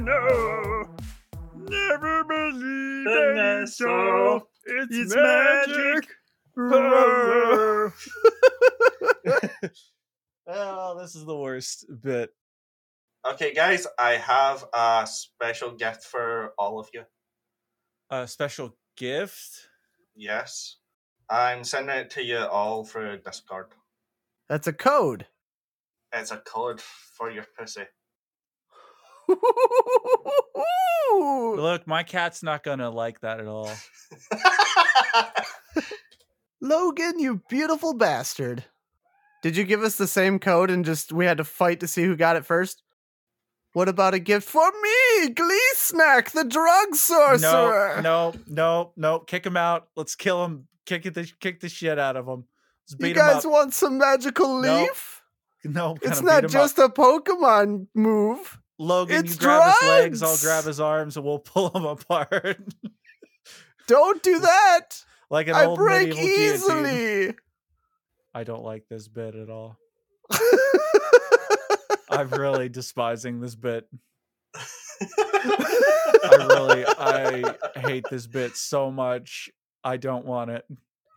magic. You know, never believe The any nest so. It's, It's magic. magic. Oh, oh, this is the worst bit. Okay, guys, I have a special gift for all of you. A special gift. Yes. I'm sending it to you all through Discord. That's a code. It's a code for your pussy. Look, my cat's not gonna like that at all. Logan, you beautiful bastard. Did you give us the same code and just we had to fight to see who got it first? What about a gift for me, Glee Snack, the drug sorcerer? No, no, no, no. Kick him out. Let's kill him. Kick it. The, kick the shit out of him. Let's beat you him guys up. want some magical leaf? no, it's not just up. a Pokemon move. Logan. it's you grab his legs. I'll grab his arms, and we'll pull him apart Don't do that. like an I old break medieval guillotine. easily. I don't like this bit at all. I'm really despising this bit. I really, I hate this bit so much. I don't want it.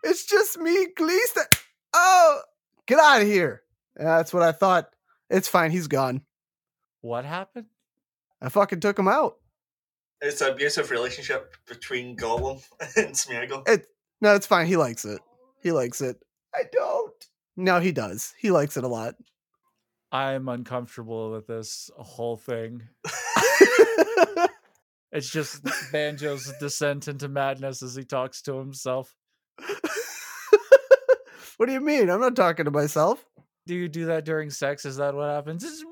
it's just me, Snack. Oh, get out of here. That's what I thought. It's fine. He's gone. What happened? I fucking took him out. It's an abusive relationship between Gollum and Smeagol. It no, it's fine. He likes it. He likes it. I don't. No, he does. He likes it a lot. I'm uncomfortable with this whole thing. It's just Banjo's descent into madness as he talks to himself. what do you mean? I'm not talking to myself. Do you do that during sex? Is that what happens? It's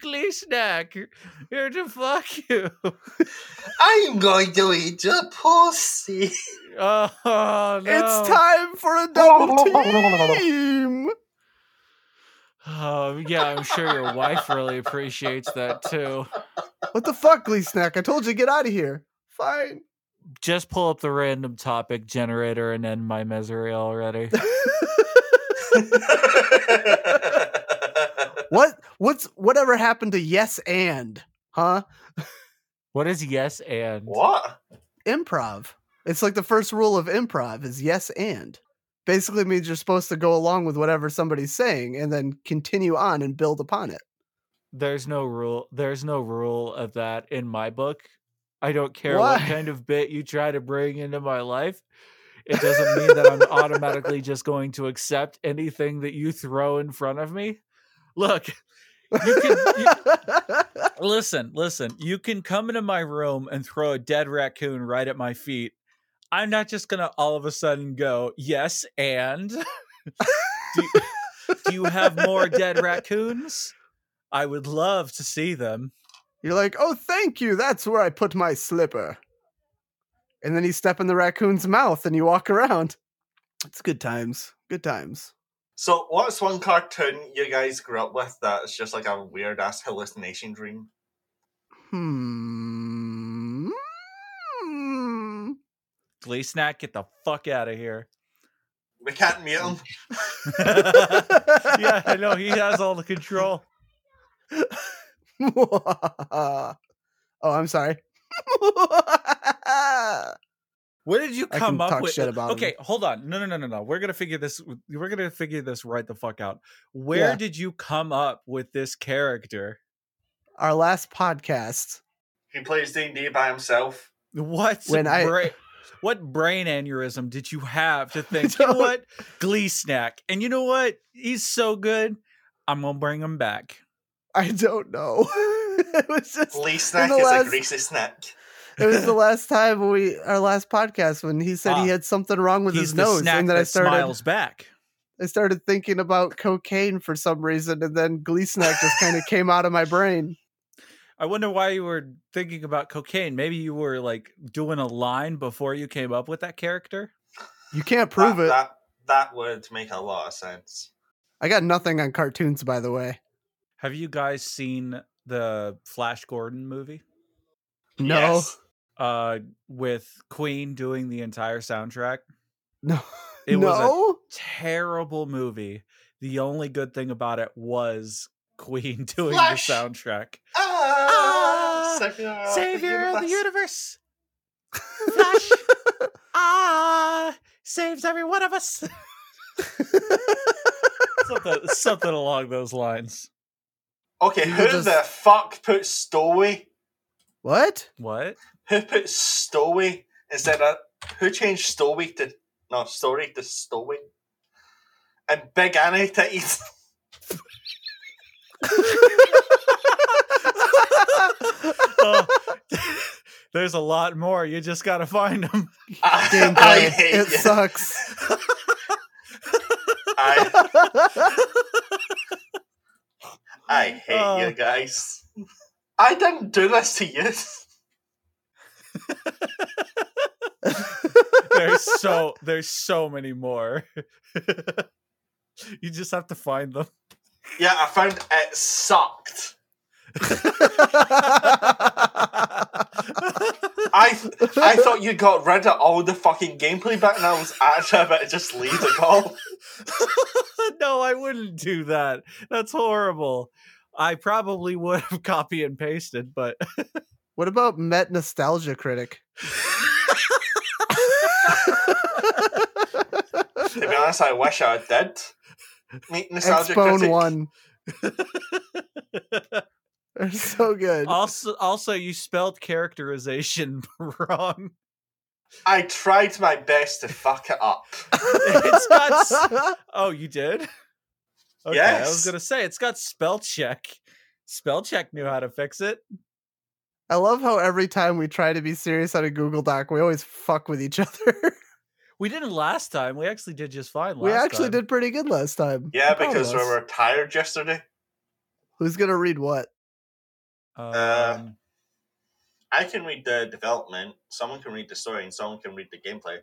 Glee Snack, here to fuck you. I'm going to eat your pussy. Oh, no. It's time for a double team. Oh, yeah, I'm sure your wife really appreciates that too. What the fuck, Glee Snack? I told you to get out of here. Fine. Just pull up the random topic generator and end my misery already. what? What's whatever happened to yes and? Huh? What is yes and? what? Improv. It's like the first rule of improv is yes and. Basically means you're supposed to go along with whatever somebody's saying and then continue on and build upon it. There's no rule. There's no rule of that in my book. I don't care what Why? kind of bit you try to bring into my life. It doesn't mean that I'm automatically just going to accept anything that you throw in front of me. Look, you can you, listen, listen. You can come into my room and throw a dead raccoon right at my feet. I'm not just gonna all of a sudden go, yes, and do, do you have more dead raccoons? I would love to see them. You're like, oh, thank you. That's where I put my slipper. And then you step in the raccoon's mouth and you walk around. It's good times. Good times. So, what's one cartoon you guys grew up with that's just like a weird ass hallucination dream? Hmm. Glee snack, get the fuck out of here. We can't mute him. yeah, I know he has all the control. oh, I'm sorry. Where did you I come can up talk with? shit about him. okay, hold on. No, no, no, no, no. We're gonna figure this. We're gonna figure this right the fuck out. Where Yeah. did you come up with this character? Our last podcast. He plays D and D by himself. What When I- what brain aneurysm did you have to think? You know what? Glee snack. And you know what? He's so good. I'm gonna bring him back. I don't know. it was just Lee Snack is last- a greasy snack. It was the last time we our last podcast when he said Ah, he had something wrong with He's his the nose, snack and then that I started smiles back. I started thinking about cocaine for some reason, and then Glee Snack just kind of came out of my brain. I wonder why you were thinking about cocaine. Maybe you were like doing a line before you came up with that character. You can't prove that, it. That that would make a lot of sense. I got nothing on cartoons, by the way. Have you guys seen the Flash Gordon movie? No, Yes. Uh, with Queen doing the entire soundtrack. no, It was a terrible movie. The only good thing about it was Queen doing Flash. the soundtrack. Ah! Savior, Savior of the universe. universe. Flash. ah, saves every one of us. something, something along those lines. Okay, who just- the fuck put Stowaway? what? What? Who put Stowaway instead of who changed Stowaway to no story to Stowaway? And Big Annie titties. Oh, there's a lot more. You just got to find them. I, I Gameplay. hate It you. sucks. I, I hate Oh. you guys. I didn't do this to you. There's so there's so many more. you just have to find them. Yeah, I found it sucked. I th- I thought you got rid of all the fucking gameplay back, and I was actually about to just leave it all. no, I wouldn't do that. That's horrible. I probably would have copy and pasted, but what about Met Nostalgia Critic? To be honest, I wish I did. Meet nostalgia Xbone critic. One. They're so good. also also you spelled characterization wrong. I tried my best to fuck it up. It's got s- Oh, you did? Okay, I was gonna say it's got spell check. Spell check knew how to fix it. I love how every time we try to be serious on a Google Doc, we always fuck with each other. We didn't last time. We actually did just fine. Last we actually time. did pretty good last time. Yeah, I'm proud because we were tired yesterday. Who's gonna read what? Uh, Um, I can read the development, someone can read the story, and someone can read the gameplay.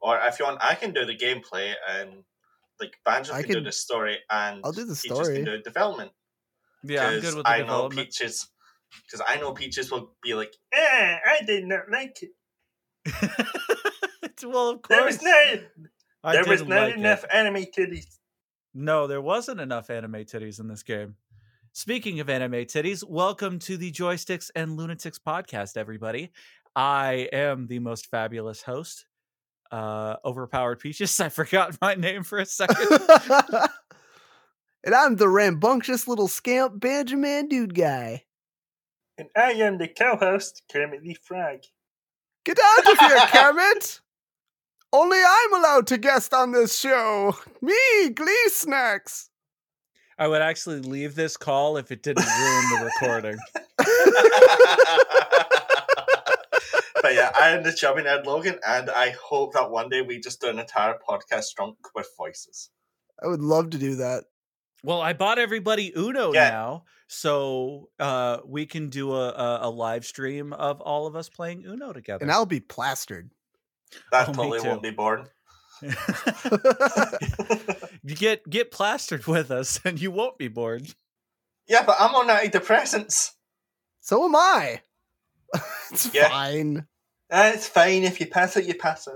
Or if you want, I can do the gameplay and like Banjo I can, do the story and I'll do the Peaches story. can do development. yeah, I'm good with the I know development. Peaches because I know Peaches will be like, eh, I did not like it. well, of There course. was not, I there was didn't not like it. enough anime titties. No, there wasn't enough anime titties in this game. Speaking of anime titties, welcome to the Joysticks and Lunatics podcast, everybody. I am the most fabulous host, uh, Overpowered Peaches. I forgot my name for a second. and I'm the rambunctious little scamp Benjamin dude guy. And I am the co-host, Kermit the Frog. Get out of here, Kermit! Only I'm allowed to guest on this show. Me, Glee Snacks. I would actually leave this call if it didn't ruin the recording. but yeah, I am the chubby Ned Logan, and I hope that one day we just do an entire podcast drunk with voices. I would love to do that. Well, I bought everybody Uno Yeah. now, so uh, we can do a, a, a live stream of all of us playing Uno together. And I'll be plastered. That Oh, me totally won't be boring. you get get plastered with us, and you won't be bored. yeah, but I'm on antidepressants. so am I. it's Yeah. fine. Uh, it's fine if you pass it, you pass it.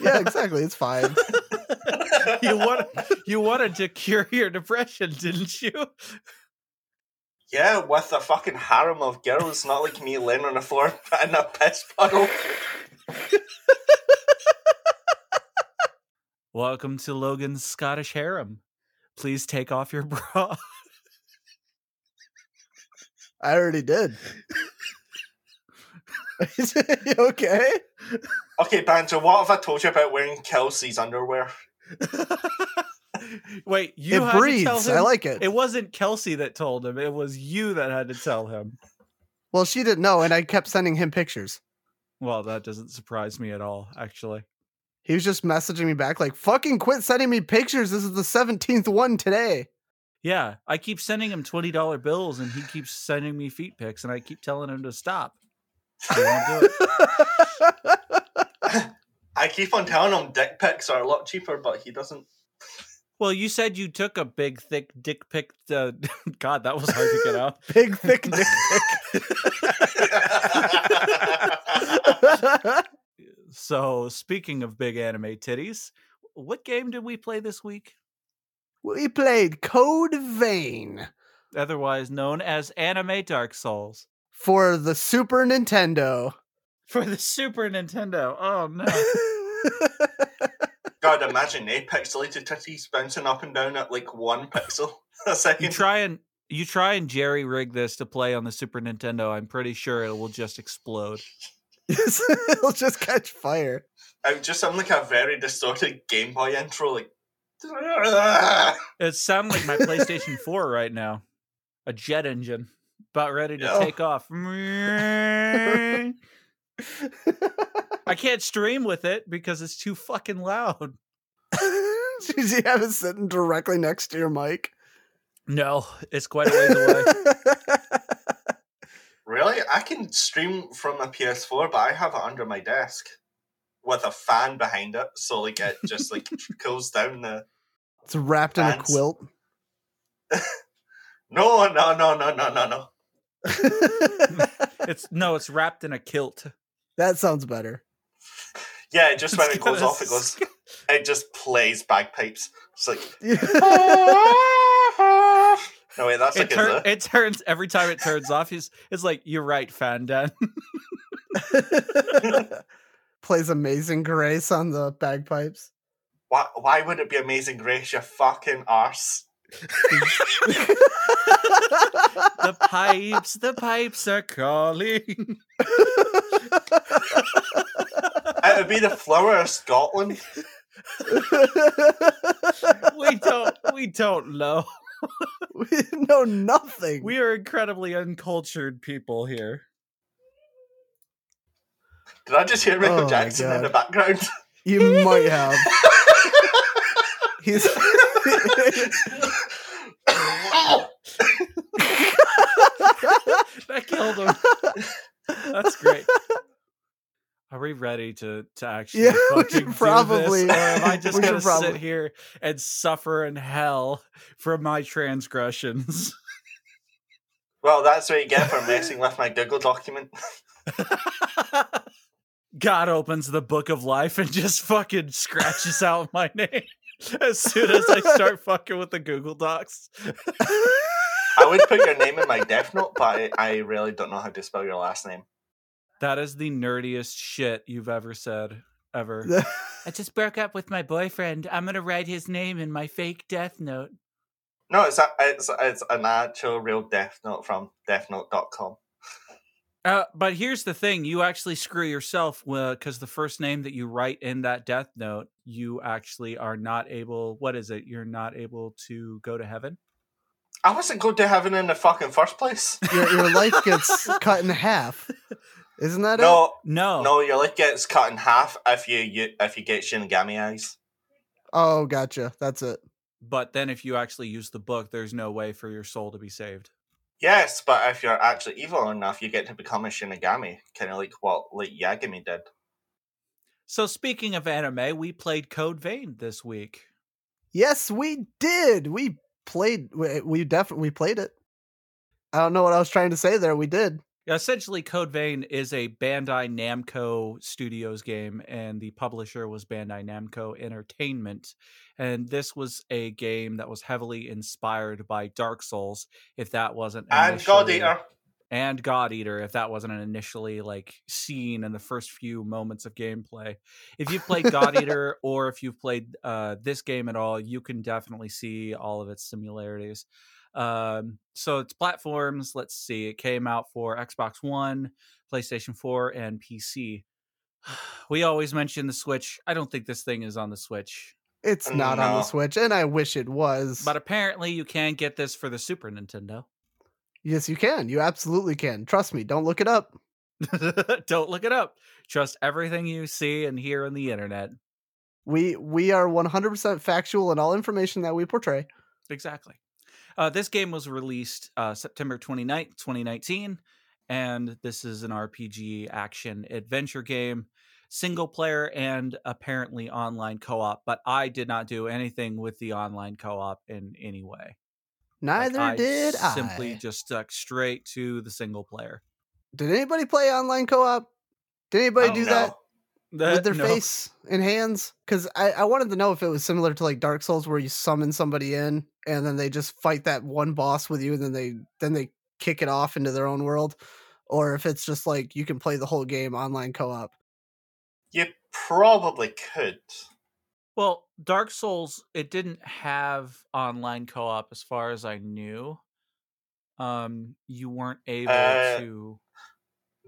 Yeah, exactly. It's fine. you want you wanted to cure your depression, didn't you? Yeah, with a fucking harem of girls, not like me laying on the floor in a piss puddle. Welcome to Logan's Scottish harem. Please take off your bra. I already did. Okay? Okay, Banjo, what have I told you about wearing Kelsey's underwear? Wait, you it had to breathes. tell him. I like it. It wasn't Kelsey that told him. It was you that had to tell him. Well, she didn't know, and I kept sending him pictures. Well, that doesn't surprise me at all, actually. He was just messaging me back like, "Fucking quit sending me pictures. This is the seventeenth one today." Yeah, I keep sending him twenty dollar bills, and he keeps sending me feet pics, and I keep telling him to stop. He won't do it. I keep on telling him dick pics are a lot cheaper, but he doesn't. Well, you said you took a big, thick dick pic. Uh, God, that was hard to get out. Big thick dick pic. So, speaking of big anime titties, what game did we play this week? we played Code Vein. Otherwise known as Anime Dark Souls. for the Super Nintendo. For the Super Nintendo. Oh no. God, imagine eight pixelated titties bouncing up and down at like one pixel a second. You try and you try and jerry rig this to play on the Super Nintendo. I'm pretty sure it will just explode. It'll just catch fire. I would just sound like a very distorted Game Boy intro, like. It sounds like my PlayStation 4 right now. A jet engine. About ready to Yeah. take off. I can't stream with it because it's too fucking loud. Did you have it sitting directly next to your mic? No, it's quite a ways away. Really? I can stream from a PS4, but I have it under my desk with a fan behind it, so like it just like cools down the. it's wrapped in a Fans. quilt. No, no, no, no, no, no, no. It's no, it's wrapped in a kilt. That sounds better. Yeah, just when it goes off, it goes. It just plays bagpipes. It's like. No wait, that's It, like turn, it turns every time it turns off. He's it's like you're right, Fandan. Plays Amazing Grace on the bagpipes. Why, why would it be Amazing Grace, you fucking arse? The pipes, the pipes are calling. It would be the flower of Scotland. we don't we don't know. we know nothing. We are incredibly uncultured people here. Did I just hear Michael Oh Jackson in the background? you might have. He's That killed him. That's great. Are we ready to to actually Yeah, fucking should do probably- this, or am I just we should gonna probably- sit here and suffer in hell for my transgressions? well, that's what you get for messing with my Google document. God opens the book of life and just fucking scratches out my name as soon as I start fucking with the Google Docs. I would put your name in my Death Note, but I, I really don't know how to spell your last name. That is the nerdiest shit you've ever said, ever. I just broke up with my boyfriend. I'm gonna write his name in my fake death note. No, it's a, it's it's an actual real Death Note from DeathNote.com. Uh, but here's the thing: you actually screw yourself because the first name that you write in that death note, you actually are not able. What is it? You're not able to go to heaven. I wasn't going to heaven in the fucking first place. your, your life gets cut in half. Isn't that it? No, No, no, your life gets cut in half if you, you if you get Shinigami eyes. Oh, gotcha. That's it. But then, if you actually use the book, there's no way for your soul to be saved. Yes, but if you're actually evil enough, you get to become a Shinigami, kind of like what like Yagami did. So, speaking of anime, we played Code Vein this week. Yes, we did. We played. We, we definitely we played it. I don't know what I was trying to say there. We did. Essentially, Code Vein is a Bandai Namco Studios game, and the publisher was Bandai Namco Entertainment. And this was a game that was heavily inspired by Dark Souls, if that wasn't And God Eater. and God Eater, if that wasn't an initially like seen in the first few moments of gameplay. If you've played God Eater or if you've played uh, this game at all, you can definitely see all of its similarities. Um, so it's platforms. Let's see, it came out for Xbox One, PlayStation 4, and PC. We always mention the Switch. I don't think this thing is on the Switch, It's not on the Switch, and I wish it was. but apparently you can get this for the Super Nintendo. yes, you can. You absolutely can. Trust me. Don't look it up. Don't look it up. Trust everything you see and hear on the internet. We we are 100% factual in all information that we portray. Exactly. Uh, this game was released uh, September 29th, 2019, and this is an RPG action adventure game, single player and apparently online co op. But I did not do anything with the online co op in any way. Like, Neither did I. Simply just stuck straight to the single player. Did anybody play online co-op? Did anybody Oh, do that with their No. face and hands? Because I, I wanted to know if it was similar to like Dark Souls, where you summon somebody in and then they just fight that one boss with you, and then they then they kick it off into their own world. or if it's just like you can play the whole game online co-op. You probably could. Well, Dark Souls, it didn't have online co-op as far as I knew. Um, you weren't able Uh, to.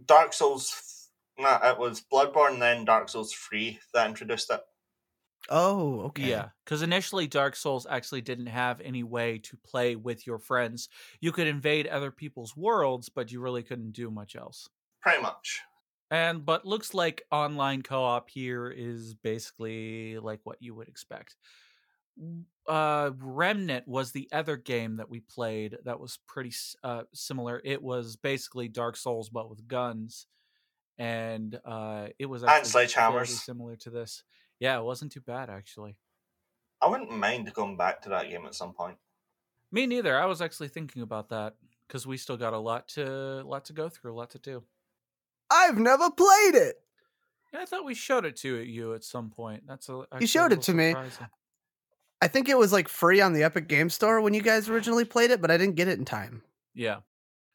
Dark Souls. No, it was Bloodborne, then Dark Souls 3 that introduced it. Oh, okay. Yeah, because initially Dark Souls actually didn't have any way to play with your friends. You could invade other people's worlds, but you really couldn't do much else. Pretty much. And but looks like online co-op here is basically like what you would expect. Uh Remnant was the other game that we played that was pretty uh similar. It was basically Dark Souls but with guns. And uh it was And actually fairly sledgehammers. similar to this. Yeah, it wasn't too bad actually. I wouldn't mind going back to that game at some point. Me neither. I was actually thinking about that because we still got a lot to lot to go through, a lot to do. I've never played it. Yeah, I thought we showed it to you at some point. That's a actually a showed it little to me. I think it was like free on the Epic Game Store when you guys originally played it, but I didn't get it in time. Yeah.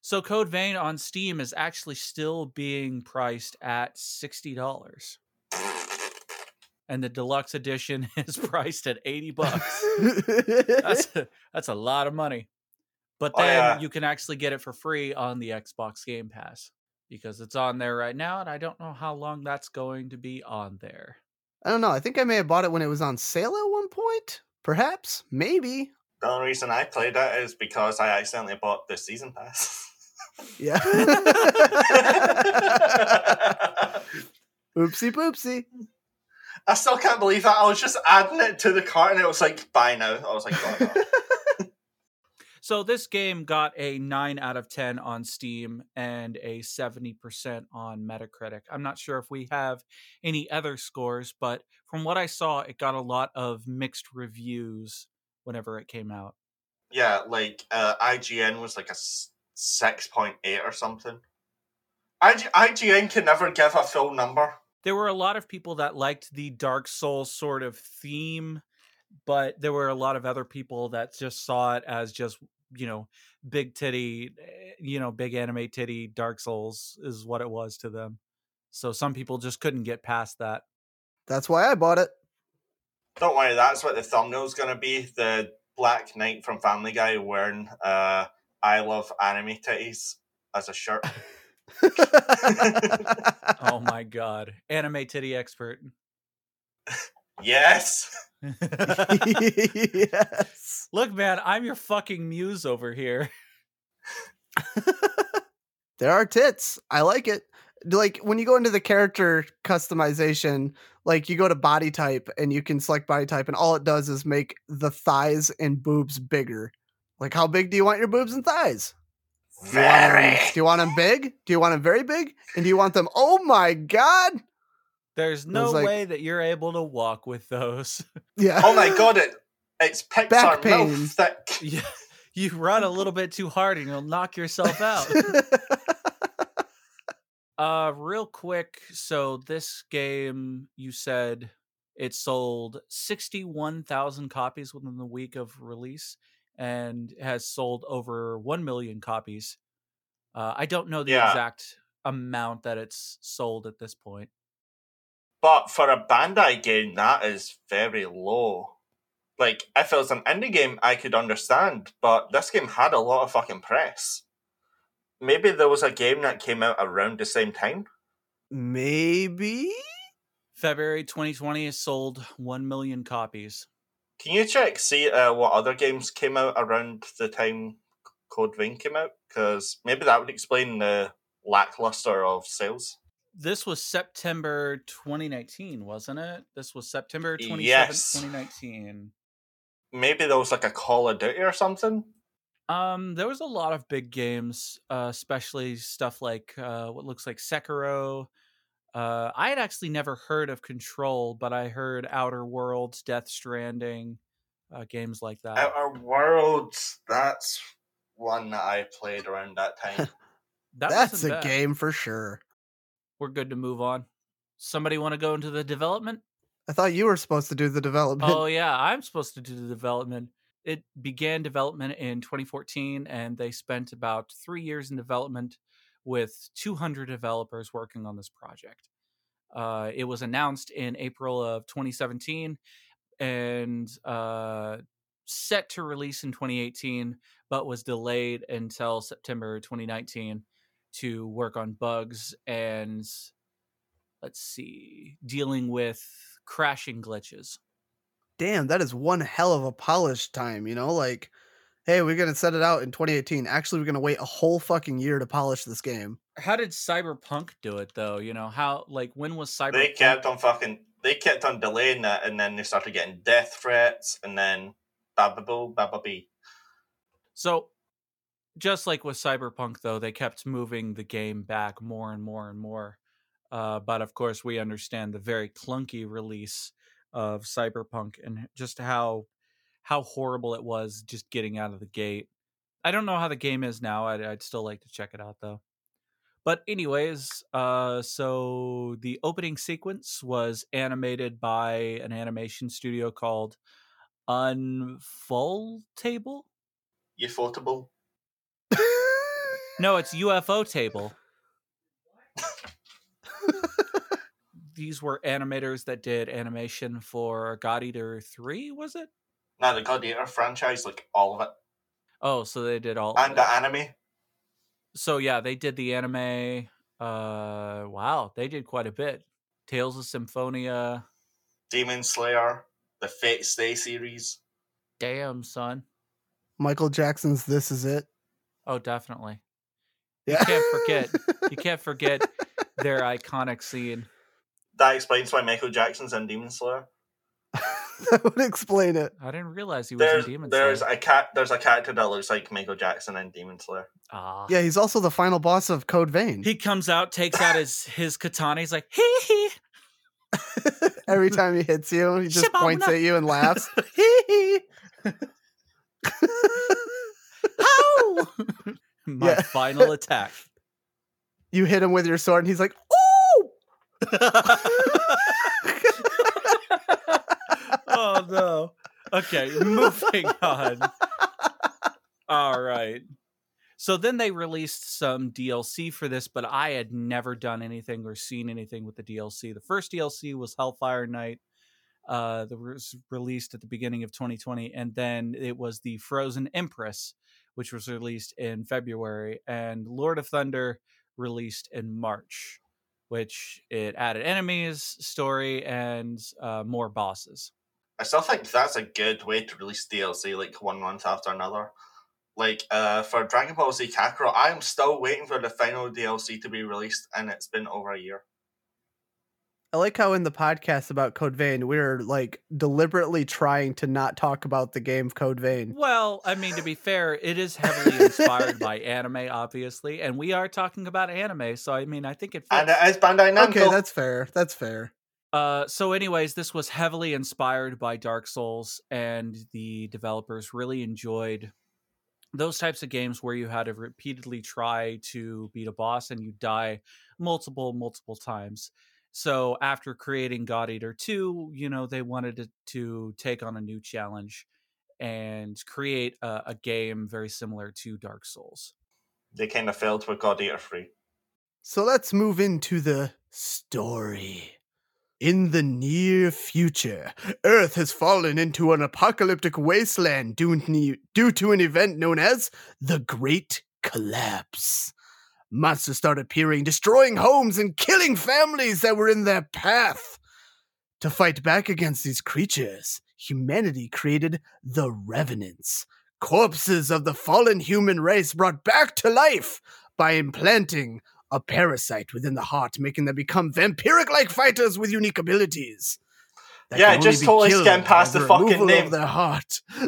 So Code Vein on Steam is actually still being priced at sixty dollars, and the deluxe edition is priced at eighty bucks. that's a, that's a lot of money. But Oh, then yeah. you can actually get it for free on the Xbox Game Pass because it's on there right now, and I don't know how long that's going to be on there. I don't know. I think I may have bought it when it was on sale at one point. Perhaps. Maybe. The only reason I played it is because I accidentally bought the season pass. Yeah. Oopsie poopsie. I still can't believe that. I was just adding it to the cart and it was like, buy now. I was like, oh, no. So this game got a 9 out of 10 on Steam and a 70% on Metacritic. I'm not sure if we have any other scores, but from what I saw, it got a lot of mixed reviews whenever it came out. yeah, like uh, IGN was like a s- 6.8 or something. IG- IGN can never give a full number. There were a lot of people that liked the Dark Souls sort of theme, but there were a lot of other people that just saw it as just, you know, big titty, eh, you know, big anime titty Dark Souls is what it was to them. So some people just couldn't get past that. That's why I bought it. Don't worry, that's what the thumbnail's going to be. The Black Knight from Family Guy wearing uh, I love anime titties as a shirt. Oh my god. Anime titty expert. yes! yes. Look, man, I'm your fucking muse over here. There are tits. I like it. Like when you go into the character customization, like you go to body type and you can select body type, and all it does is make the thighs and boobs bigger. Like, how big do you want your boobs and thighs? Do you, want 'em, Very! do you want them big? Do you want them very big? And do you want them? Oh my god! There's no like- way that you're able to walk with those. Yeah. Oh my god, it it's Pixar Back pain. milk thick. you, you run a little bit too hard and you'll knock yourself out. Uh, real quick. So this game, you said it sold sixty-one thousand copies within the week of release, and has sold over one million copies. Uh, I don't know the Yeah. exact amount that it's sold at this point. But for a Bandai game, that is very low. Like, if it was an indie game, I could understand, but this game had a lot of fucking press. Maybe there was a game that came out around the same time. Maybe. February 2020 has sold one million copies. Can you check, see uh, what other games came out around the time Code Vein came out? Because maybe that would explain the lackluster of sales. This was September 2019, wasn't it? This was September 27th, Yes. 2019. Maybe there was like a Call of Duty or something. Um, there was a lot of big games, uh, especially stuff like uh, what looks like Sekiro. Uh, I had actually never heard of Control, but I heard Outer Worlds, Death Stranding, uh, games like that. Outer Worlds, that's one that I played around that time. That That's a bad. game for sure. We're good to move on. Somebody want to go into the development? I thought you were supposed to do the development. oh yeah, I'm supposed to do the development. It began development in 2014, and they spent about three years in development with 200 developers working on this project. Uh, it was announced in April of 2017 and uh, set to release in 2018, but was delayed until September 2019 to work on bugs and let's see, dealing with crashing glitches. Damn, that is one hell of a polish time, you know? Like, hey, we're going to set it out in 2018. Actually, we're going to wait a whole fucking year to polish this game. How did Cyberpunk do it though? You know, how like when was Cyberpunk They kept on fucking. They kept on delaying that, and then they started getting death threats, and then bababoo, bababee. So, just like with Cyberpunk, though, they kept moving the game back more and more and more. Uh, but of course, we understand the very clunky release of Cyberpunk and just how how horrible it was just getting out of the gate. I don't know how the game is now. I'd, I'd still like to check it out though. But anyways, uh, so the opening sequence was animated by an animation studio called Unfoldable. Ufotable. No, it's UFO Table. These were animators that did animation for God Eater 3, was it? Now the God Eater franchise, like all of it, Oh, so they did all of and it. the anime. So yeah, they did the anime. Uh wow, they did quite a bit. Tales of Symphonia. Demon Slayer, the Fate Stay series. Damn, son. Michael Jackson's This Is It. Oh, definitely. Yeah. can't forget. You can't forget their iconic scene. That explains why Michael Jackson's in Demon Slayer. that would explain it. I didn't realize he was There's in Demon Slayer. there's a cat there's a character that looks like Michael Jackson in Demon Slayer. Ah. Yeah, he's also the final boss of Code Vein. He comes out, takes out his his katana. He's like, hee hee. Every time he hits you, he just Shibamuna. points at you and laughs. Hee hee. How? My Yeah. final attack. You hit him with your sword, and he's like, "Ooh!" Oh no. Okay, moving on. All right. So then they released some DLC for this, but I had never done anything or seen anything with the DLC. The first DLC was Hellfire Night. Uh, that was released at the beginning of 2020, and then it was the Frozen Empress, which was released in February, and Lord of Thunder released in March, which it added enemies, story, and uh, more bosses. I still think that's a good way to release DLC like one month after another. Like uh, for Dragon Ball Z Kakarot, I'm still waiting for the final DLC to be released, and it's been over a year. I like how in the podcast about Code Vein, we're like deliberately trying to not talk about the game Code Vein. Well, I mean, to be fair, it is heavily inspired by anime, obviously, and we are talking about anime, so I mean, I think it fits. And it is Bandai Namco. Okay, that's fair. That's fair. Uh, so, anyways, this was heavily inspired by Dark Souls, and the developers really enjoyed those types of games where you had to repeatedly try to beat a boss and you die multiple, multiple times. So, after creating God Eater 2, you know, they wanted to, to take on a new challenge and create a, a game very similar to Dark Souls. they kind of failed with God Eater 3. So let's move into the story. In the near future, Earth has fallen into an apocalyptic wasteland due, ne- due to an event known as the Great Collapse. Monsters start appearing, destroying homes and killing families that were in their path. To fight back against these creatures, humanity created the Revenants, corpses of the fallen human race brought back to life by implanting a parasite within the heart, making them become vampiric like fighters with unique abilities. Yeah, just totally scan past the fucking name. Of their heart.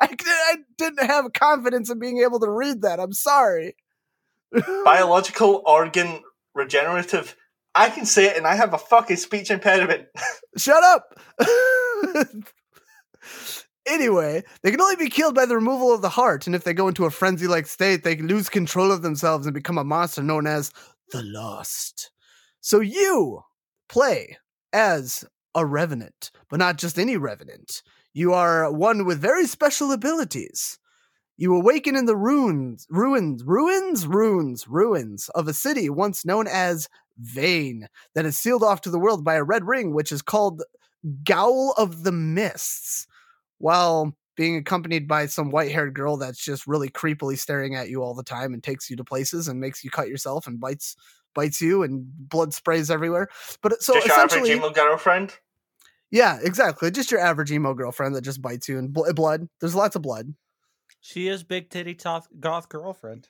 I, I didn't have confidence in being able to read that. I'm sorry. Biological organ regenerative. I can say it and I have a fucking speech impediment. Shut up. Anyway, they can only be killed by the removal of the heart, and if they go into a frenzy like state, they lose control of themselves and become a monster known as the Lost. So you play as a revenant, but not just any revenant. You are one with very special abilities. You awaken in the ruins, ruins, ruins, ruins, ruins of a city once known as Vein that is sealed off to the world by a red ring, which is called Gowl of the Mists, while being accompanied by some white haired girl that's just really creepily staring at you all the time and takes you to places and makes you cut yourself and bites bites you and blood sprays everywhere. But so Just your average essentially, emo girlfriend. yeah, exactly. Just your average emo girlfriend that just bites you and bl- blood. There's lots of blood. She is big titty toth, goth girlfriend.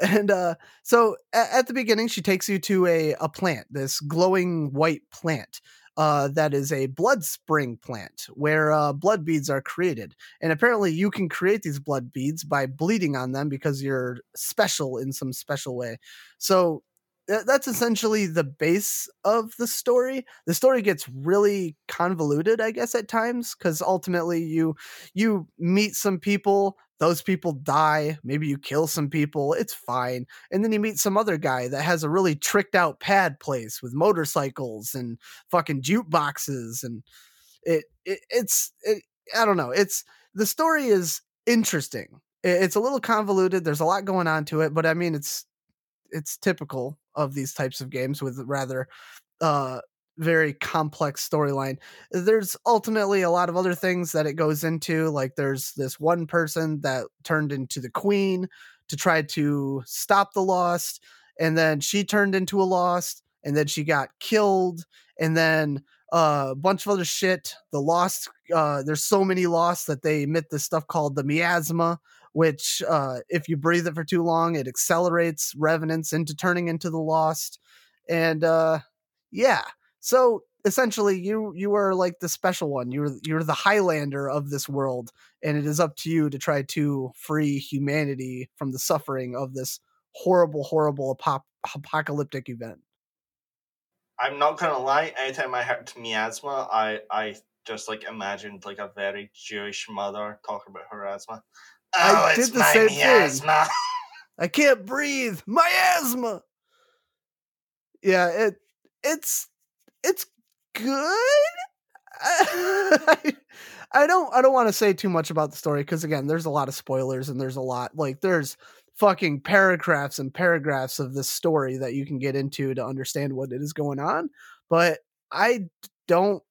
And uh, so at, at the beginning, she takes you to a, a plant, this glowing white plant. Uh, that is a blood spring plant where uh, blood beads are created. And apparently, you can create these blood beads by bleeding on them because you're special in some special way. So th- that's essentially the base of the story. The story gets really convoluted, I guess, at times because ultimately you you meet some people those people die maybe you kill some people it's fine. And then you meet some other guy that has a really tricked out pad place with motorcycles and fucking jukeboxes and it, it it's it, i don't know it's the story is interesting. It- it's a little convoluted there's a lot going on to it but i mean it's it's typical of these types of games with rather uh very complex storyline. There's ultimately a lot of other things that it goes into like there's this one person that turned into the queen to try to stop the lost and then she turned into a lost and then she got killed and then uh, a bunch of other shit the lost uh, there's so many lost that they emit this stuff called the miasma which uh, if you breathe it for too long it accelerates revenants into turning into the lost and uh, yeah so essentially you you are like the special one you're you're the highlander of this world and it is up to you to try to free humanity from the suffering of this horrible horrible apop- apocalyptic event I'm not gonna lie. Anytime I heard miasma, I I just like imagined like a very Jewish mother talking about her asthma. I Oh, did it's the my same thing. miasma. i can't breathe miasma yeah it it's it's good I, don't I don't want to say too much about the story because again, there's a lot of spoilers and there's a lot like there's fucking paragraphs and paragraphs of this story that you can get into to understand what it is going on. But I don't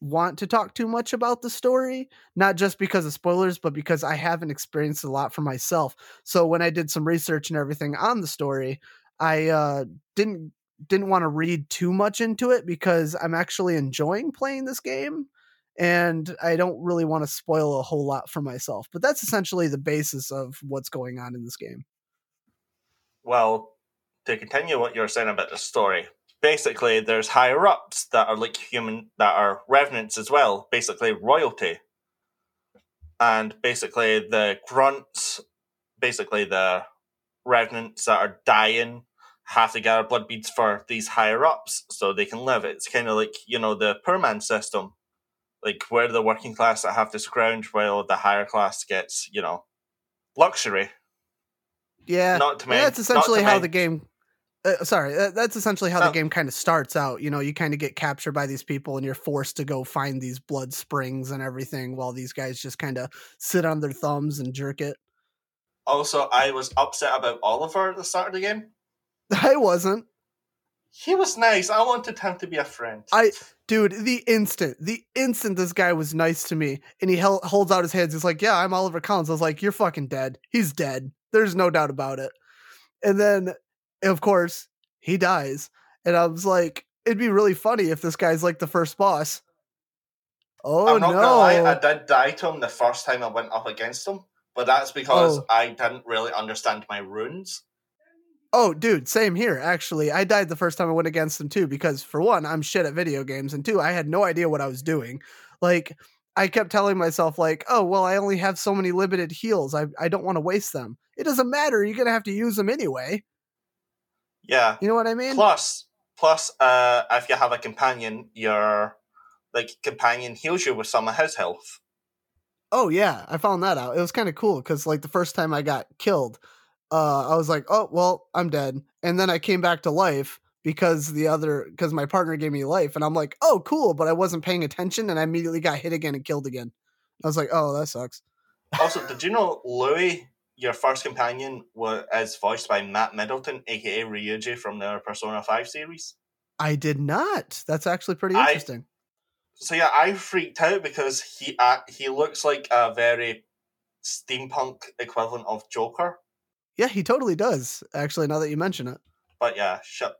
want to talk too much about the story, not just because of spoilers, but because I haven't experienced a lot for myself. So when I did some research and everything on the story, I uh, didn't didn't want to read too much into it because I'm actually enjoying playing this game and I don't really want to spoil a whole lot for myself. But that's essentially the basis of what's going on in this game. Well, to continue what you're saying about the story, basically there's higher ups that are like human that are revenants as well, basically royalty. And basically the grunts, basically the revenants that are dying have to gather blood beads for these higher ups so they can live. It's kind of like, you know, the poor man system. Like where the working class that have to scrounge while the higher class gets, you know, luxury. Yeah, Not to and men- that's essentially how men- the game. Uh, sorry, uh, that's essentially how the game kind of starts out. You know, you kind of get captured by these people, and you're forced to go find these blood springs and everything, while these guys just kind of sit on their thumbs and jerk it. Also, I was upset about Oliver at the start of the game. I wasn't. He was nice. I wanted him to be a friend. I- Dude, the instant, the instant this guy was nice to me and he held, holds out his hands, he's like, Yeah, I'm Oliver Collins. I was like, You're fucking dead. He's dead. There's no doubt about it. And then, of course, he dies. And I was like, It'd be really funny if this guy's like the first boss. Oh, I'm not no. gonna lie, I did die to him the first time I went up against him, but that's because Oh. I didn't really understand my runes. Oh, dude, same here. Actually, I died the first time I went against him too because for one, I'm shit at video games, and two, I had no idea what I was doing. Like, I kept telling myself, like, oh, well, I only have so many limited heals. I I don't want to waste them. It doesn't matter. You're gonna have to use them anyway. Yeah. You know what I mean? Plus, plus, uh, if you have a companion, your like companion heals you with some of his health. Oh yeah, I found that out. It was kind of cool because like the first time I got killed, uh, I was like, oh well, I'm dead, and then I came back to life because the other because my partner gave me life, and I'm like, oh cool, but I wasn't paying attention, and I immediately got hit again and killed again. I was like, oh that sucks. Also, did you know Louis, your first companion, was is voiced by Max Mittelman, aka Ryuji from the Persona Five series? I did not. That's actually pretty I- interesting. So yeah, I freaked out because he uh, he looks like a very steampunk equivalent of Joker. Yeah, he totally does. Actually, now that you mention it. But yeah, shall,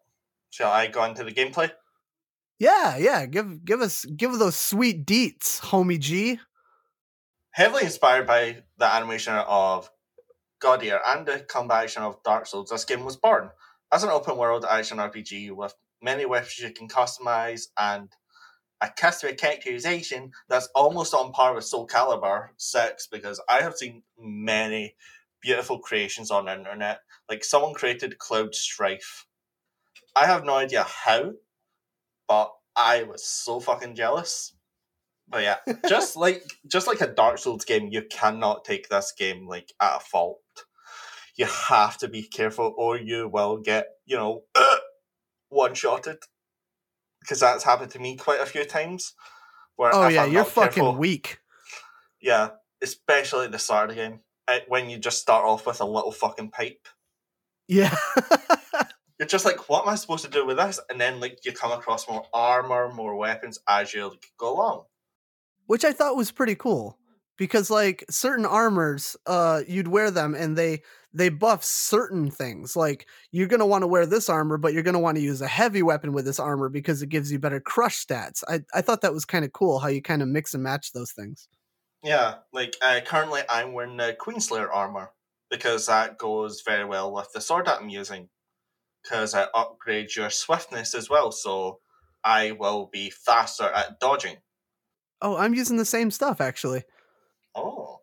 shall I go into the gameplay? Yeah, yeah. Give give us give those sweet deets, homie G. Heavily inspired by the animation of God Eater and the combination of Dark Souls, this game was born as an open world action RPG with many weapons you can customize and a customer characterization that's almost on par with Soul Calibur 6 because I have seen many beautiful creations on the internet. Like someone created Cloud Strife. I have no idea how, but I was so fucking jealous. But yeah, just like just like a Dark Souls game, you cannot take this game like at a fault. You have to be careful, or you will get you know one shotted. Because that's happened to me quite a few times. Where Oh yeah, you're fucking careful- weak. Yeah, especially at the start of the game uh, when you just start off with a little fucking pipe. Yeah. You're just like, what am I supposed to do with this? And then like you come across more armor, more weapons as you like, go along. Which I thought was pretty cool. Because like certain armors, uh, you'd wear them and they they buff certain things. Like you're gonna want to wear this armor, but you're gonna want to use a heavy weapon with this armor because it gives you better crush stats. I, I thought that was kind of cool how you kind of mix and match those things. Yeah, like uh, currently I'm wearing the Queenslayer armor because that goes very well with the sword that I'm using. Because it upgrades your swiftness as well, so I will be faster at dodging. Oh, I'm using the same stuff actually. Oh,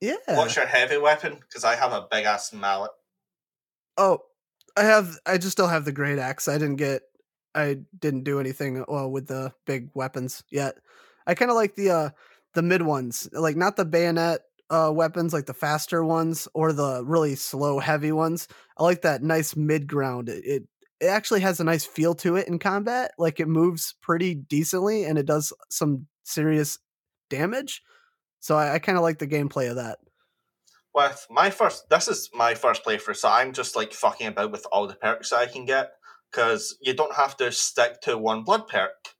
Yeah. what's your heavy weapon? Because I have a big ass mallet. Oh, I have. I just still have the great axe. I didn't get. I didn't do anything uh, with the big weapons yet. I kind of like the uh the mid ones, like not the bayonet uh weapons, like the faster ones or the really slow heavy ones. I like that nice mid ground. It, it it actually has a nice feel to it in combat. Like it moves pretty decently and it does some serious damage. So I, I kind of like the gameplay of that. With my first, this is my first playthrough, so I'm just like fucking about with all the perks I can get. Because you don't have to stick to one blood perk.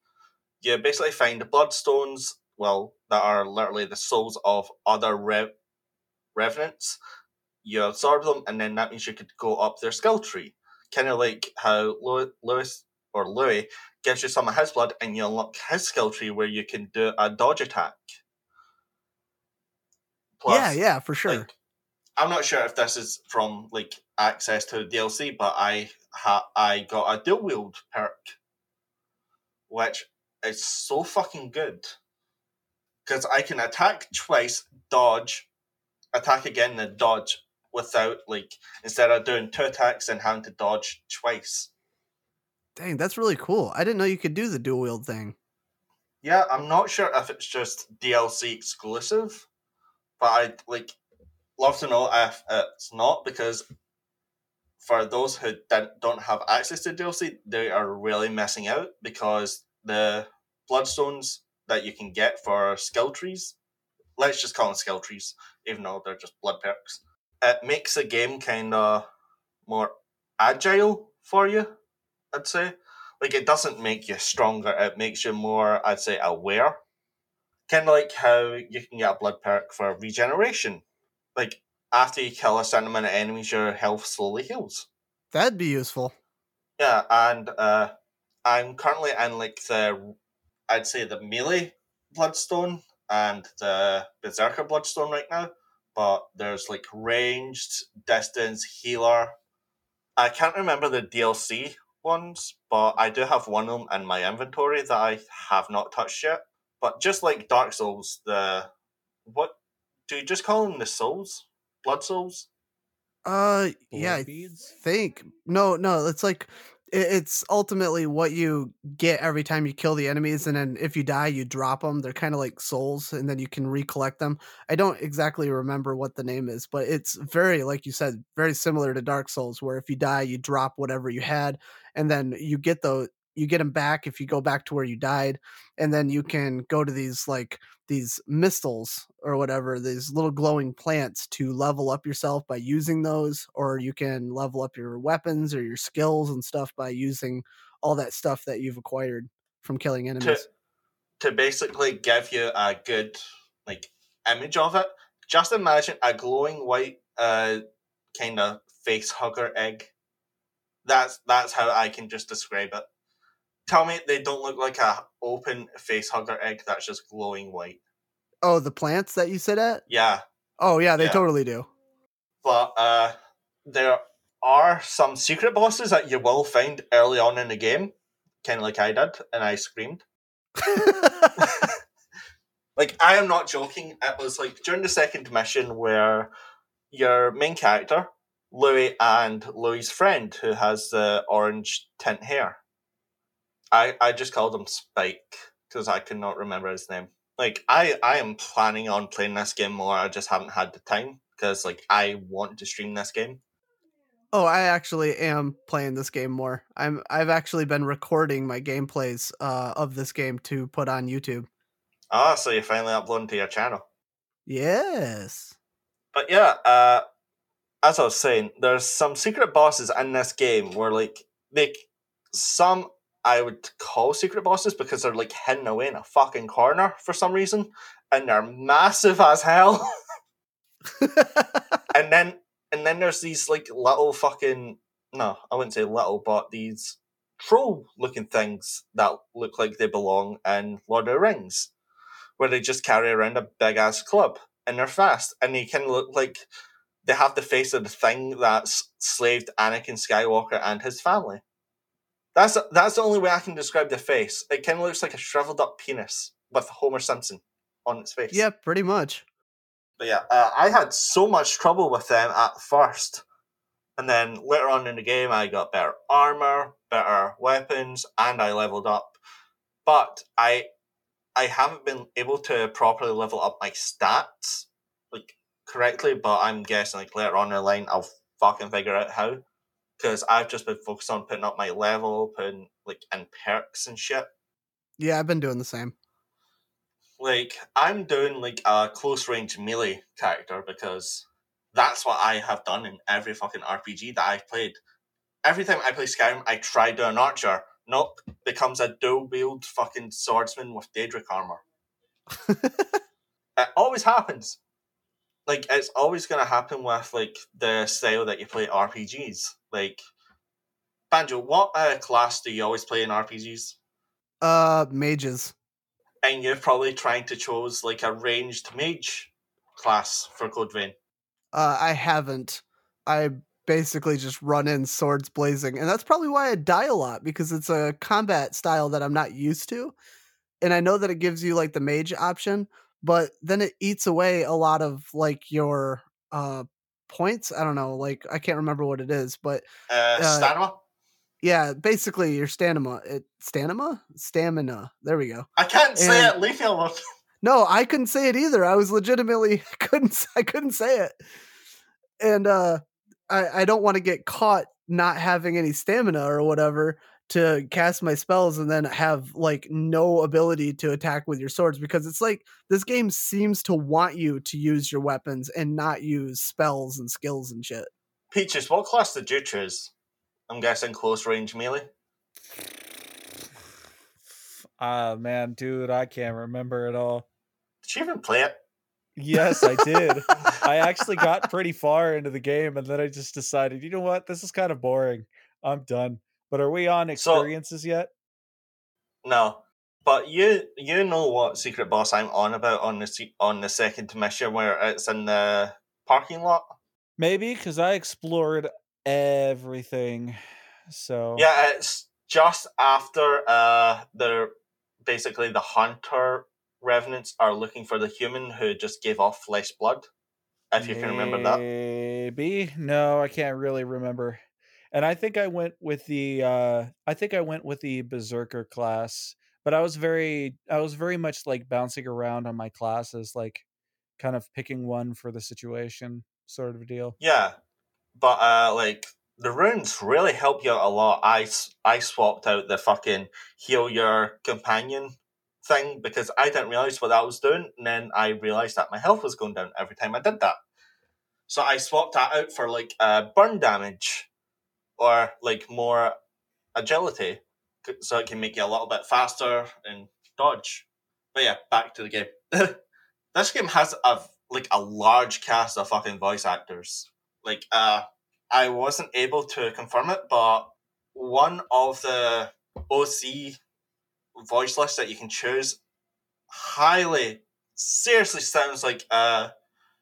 You basically find bloodstones, well, that are literally the souls of other rev- revenants. You absorb them, and then that means you could go up their skill tree. Kind of like how Lewis or Louis gives you some of his blood, and you unlock his skill tree where you can do a dodge attack. yeah, yeah, for sure. like, I'm not sure if this is from like access to DLC, but I ha- I got a dual wield perk, which is so fucking good because I can attack twice, dodge, attack again, then dodge without like instead of doing two attacks and having to dodge twice. Dang, that's really cool. I didn't know you could do the dual wield thing. Yeah, I'm not sure if it's just DLC exclusive, but I'd like love to know if it's not because for those who don't don't have access to DLC, they are really missing out because the bloodstones that you can get for skill trees, let's just call them skill trees, even though they're just blood perks, it makes the game kind of more agile for you, I'd say. Like it doesn't make you stronger it makes you more i'd say aware. Kind of like how you can get a blood perk for regeneration. Like after you kill a certain amount of enemies your health slowly heals. That'd be useful. yeah and uh i'm currently in like the i'd say the melee bloodstone and the berserker bloodstone right now but there's like ranged distance healer i can't remember the dlc ones, but I do have one of them in my inventory that I have not touched yet. But just like Dark Souls, the what do you just call them the souls? Blood souls? Uh, yeah, I beads? think no, no. It's like it, it's ultimately what you get every time you kill the enemies, and then if you die, you drop them. They're kind of like souls, and then you can recollect them. I don't exactly remember what the name is, but it's very, like you said, very similar to Dark Souls, where if you die, you drop whatever you had, and then you get those. You get them back if you go back to where you died, and then you can go to these like these mistles or whatever, these little glowing plants to level up yourself by using those, or you can level up your weapons or your skills and stuff by using all that stuff that you've acquired from killing to enemies. to basically give you a good like image of it. Just imagine a glowing white uh kind of face hugger egg. That's that's how I can just describe it. Tell me they don't look like a open face hugger egg that's just glowing white. Oh, the plants that you sit at? Yeah, Oh yeah, they Yeah. totally do. but uh there are some secret bosses that you will find early on in the game, kind of like I did, and I screamed. like I am not joking. It was like during the second mission where your main character, Louis, and Louis's friend, who has the orange tint hair. I I just called him Spike because I could not remember his name. Like I I am planning on playing this game more. I just haven't had the time because like I want to stream this game. Oh, I actually am playing this game more. I'm I've actually been recording my gameplays uh, of this game to put on YouTube. Ah, so you're finally uploading to your channel. Yes. But yeah, uh, as I was saying, there's some secret bosses in this game where like they some I would call secret bosses because they're like hidden away in a fucking corner for some reason, and they're massive as hell. and then and then there's these like little fucking no, I wouldn't say little, but these troll looking things that look like they belong in Lord of the Rings, where they just carry around a big ass club and they're fast and they can look like they have the face of the thing that's slaved Anakin Skywalker and his family. That's that's the only way I can describe the face. It kind of looks like a shriveled up penis with Homer Simpson on its face. yeah, pretty much. But yeah, uh, I had so much trouble with them at first. And then later on in the game, I got better armor, better weapons, and I leveled up. But I I haven't been able to properly level up my stats like correctly, but I'm guessing like later on in the line I'll fucking figure out how. Because I've just been focused on putting up my level, putting like in perks and shit. Yeah, I've been doing the same. like I'm doing like a close range melee character because that's what I have done in every fucking RPG that I've played. Every time I play Skyrim, I try doing an archer. Nope, becomes a dual wield fucking swordsman with Daedric armor. It always happens. Like it's always gonna happen with like the style that you play RPGs. Like Banjo, what uh, class do you always play in RPGs? uh, mages. and you're probably trying to choose like a ranged mage class for Code Vein. Uh, I haven't. I basically just run in swords blazing, and that's probably why I die a lot because it's a combat style that I'm not used to, and I know that it gives you like the mage option, but then it eats away a lot of like your uh points. I don't know, like I can't remember what it is, but Uh, Uh, stamina. yeah, basically your stamina. It stamina, stamina. There we go. I can't say it. Leave me alone. No, I couldn't say it either. I was legitimately couldn't I couldn't say it. And uh I I don't want to get caught not having any stamina or whatever to cast my spells and then have like no ability to attack with your swords because it's like this game seems to want you to use your weapons and not use spells and skills and shit. Peaches, what class did you choose? I'm guessing close range melee. Ah, man, dude, I can't remember it all. Did you even play it? Yes, I did. I actually got pretty far into the game and then I just decided, you know what? This is kind of boring. I'm done. But are we on So- experiences yet? No. But you you know what secret boss I'm on about on the on the second mission where it's in the parking lot. Maybe because I explored everything. So Yeah, it's just after uh the basically the hunter revenants are looking for the human who just gave off flesh blood. If you can remember that. Maybe. No, I can't really remember. And I think I went with the uh I think I went with the berserker class, but I was very I was very much like bouncing around on my classes like kind of picking one for the situation sort of a deal. Yeah. But uh like the runes really help you out a lot. I I swapped out the fucking heal your companion thing because I didn't realize what that was doing, and then I realized that my health was going down every time I did that. So I swapped that out for like uh, burn damage or like more agility, so it can make you a little bit faster and dodge. But yeah, back to the game. this game has a like a large cast of fucking voice actors. Like uh I wasn't able to confirm it, but one of the OC voice lists that you can choose highly seriously sounds like uh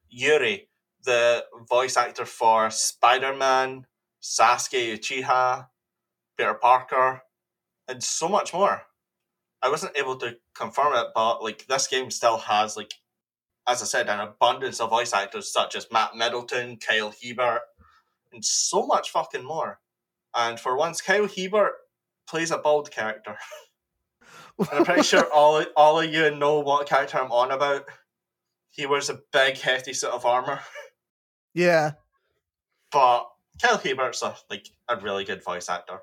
Yuri, the voice actor for Spider-Man, Sasuke Uchiha, Peter Parker, and so much more. I wasn't able to confirm it, but like this game still has like as I said, an abundance of voice actors such as Max Mittelman, Kyle Hebert, and so much fucking more. And for once, Kyle Hebert plays a bald character. And I'm pretty sure all all of you know what character I'm on about. He wears a big, hefty suit of armor. yeah. But Kyle Hebert's a like a really good voice actor.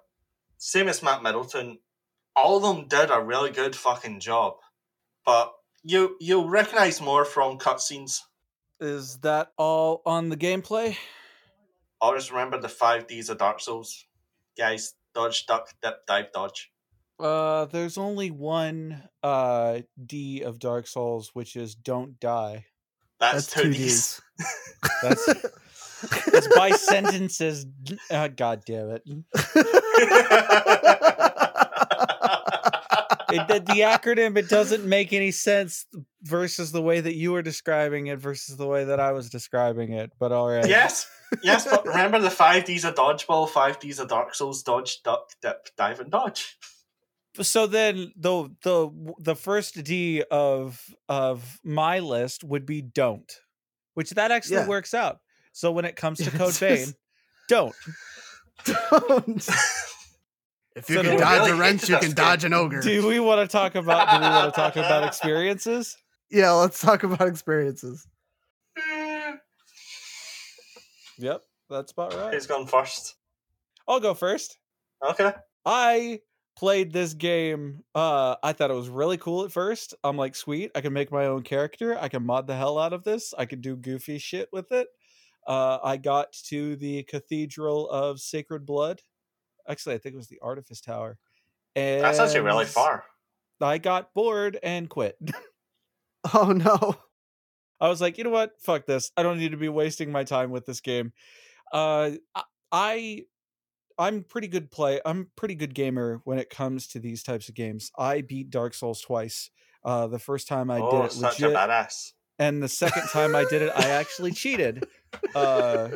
Same as Max Mittelman. All of them did a really good fucking job. But you you'll recognize more from cutscenes. Is that all on the gameplay? Always remember the five Ds of Dark Souls. Guys, dodge, duck, dip, dive, dodge. Uh, there's only one uh D of Dark Souls, which is don't die. That's, That's two two Ds. Ds. That's it's by sentences. Uh, God damn it! it the, the acronym it doesn't make any sense versus the way that you were describing it versus the way that I was describing it. But all right. yes, yes, but remember the five Ds of dodgeball, five Ds of Dark Souls, dodge, duck, dip, dive, and dodge. so then the the the first D of of my list would be don't, which that actually Yeah. works out. So when it comes to Yeah, Code it's Vein, don't. Don't. If you So can dodge really a hate wrench, you can dodge an ogre. Do we want to talk about? Do we want to talk about experiences? Yeah, let's talk about experiences. Yep, that's about right. Who's gone first? I'll go first. Okay. I played this game. Uh, I thought it was really cool at first. I'm like, sweet, I can make my own character. I can mod the hell out of this. I can do goofy shit with it. Uh, I got to the Cathedral of Sacred Blood. Actually, I think it was the Artifice Tower. And That's actually really far. I got bored and quit. Oh no. I was like, you know what? Fuck this. I don't need to be wasting my time with this game. Uh, I- I, I'm pretty good play. I'm pretty good gamer when it comes to these types of games. I beat Dark Souls twice. Uh, the first time I oh, did it such legit, a badass. and the second time I did it, I actually cheated. Uh,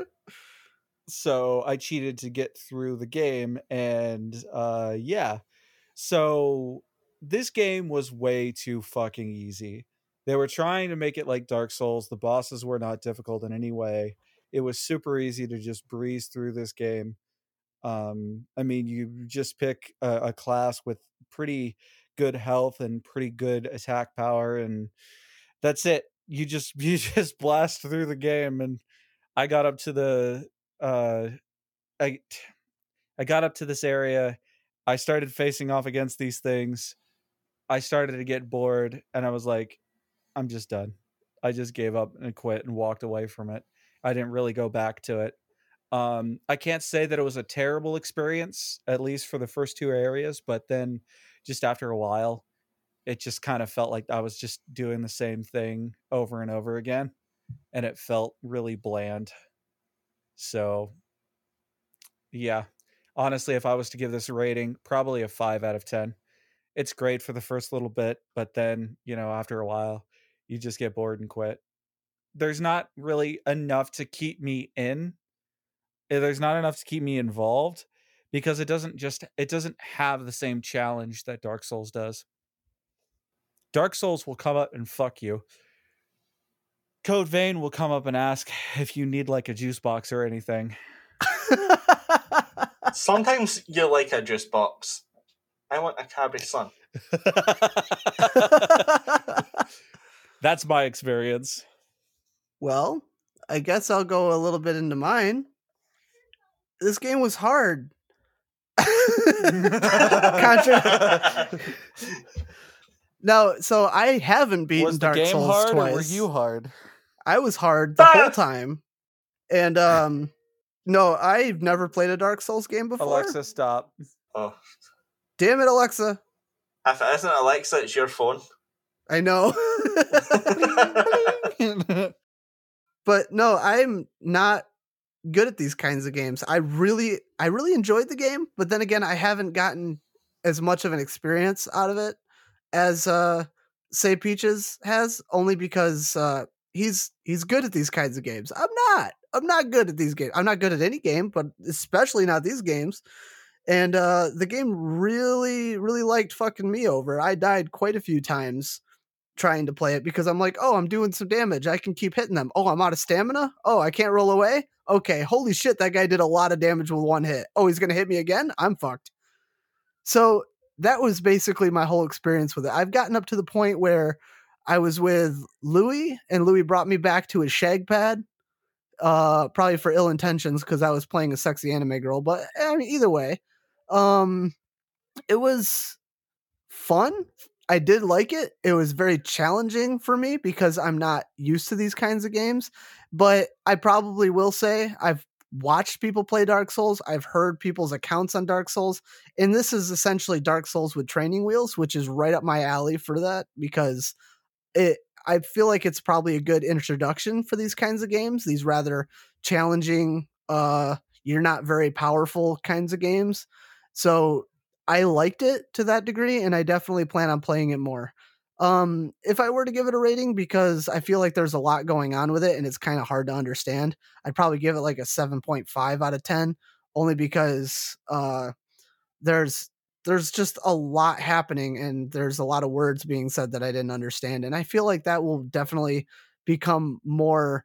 so I cheated to get through the game, and uh, yeah. So this game was way too fucking easy. They were trying to make it like Dark Souls. The bosses were not difficult in any way. It was super easy to just breeze through this game. Um, I mean, you just pick a, a class with pretty good health and pretty good attack power, and that's it. You just you just blast through the game, and I got up to the uh, I I got up to this area. I started facing off against these things. I started to get bored, and I was like, I'm just done. I just gave up and quit and walked away from it. I didn't really go back to it. Um, I can't say that it was a terrible experience, at least for the first two areas, but then just after a while, it just kind of felt like I was just doing the same thing over and over again, and it felt really bland. So, yeah, honestly, if I was to give this rating, probably a five out of 10. It's great for the first little bit, but then, you know, after a while, you just get bored and quit. There's not really enough to keep me in. eh, There's not enough to keep me involved because it doesn't just it doesn't have the same challenge that Dark Souls does. Dark Souls will come up and fuck you. Code Vein will come up and ask if you need like a juice box or anything. Sometimes you like a juice box. I want a Capri Sun. That's my experience. well, I guess I'll go a little bit into mine. this game was hard. Contra- no, so I haven't beaten was the Dark game Souls hard twice. or were you hard? I was hard the whole Ah! time. And um no, I've never played a Dark Souls game before. Alexa, stop. oh, Damn it, Alexa. if it isn't Alexa, it's your phone. I know. but no, I'm not good at these kinds of games. I really I really enjoyed the game, but then again, I haven't gotten as much of an experience out of it as uh say Peaches has only because uh he's he's good at these kinds of games. I'm not. I'm not good at these games. I'm not good at any game, but especially not these games. And uh the game really really liked fucking me over. I died quite a few times trying to play it because I'm like, oh, I'm doing some damage. I can keep hitting them. Oh, I'm out of stamina. Oh, I can't roll away. Okay, holy shit, that guy did a lot of damage with one hit. Oh, he's gonna hit me again. I'm fucked. So that was basically my whole experience with it. I've gotten up to the point where I was with Louis, and Louis brought me back to his shag pad. Uh, probably for ill intentions because I was playing a sexy anime girl. But I mean, either way, um, it was fun. I did like it. It was very challenging for me because I'm not used to these kinds of games. But I probably will say I've watched people play Dark Souls. I've heard people's accounts on Dark Souls. And this is essentially Dark Souls with training wheels, which is right up my alley for that because it I feel like it's probably a good introduction for these kinds of games, these rather challenging uh you're not very powerful kinds of games. So I liked it to that degree, and I definitely plan on playing it more. Um, if I were to give it a rating, because I feel like there's a lot going on with it and it's kind of hard to understand, I'd probably give it like a 7.5 out of 10, only because uh there's there's just a lot happening and there's a lot of words being said that I didn't understand. And I feel like that will definitely become more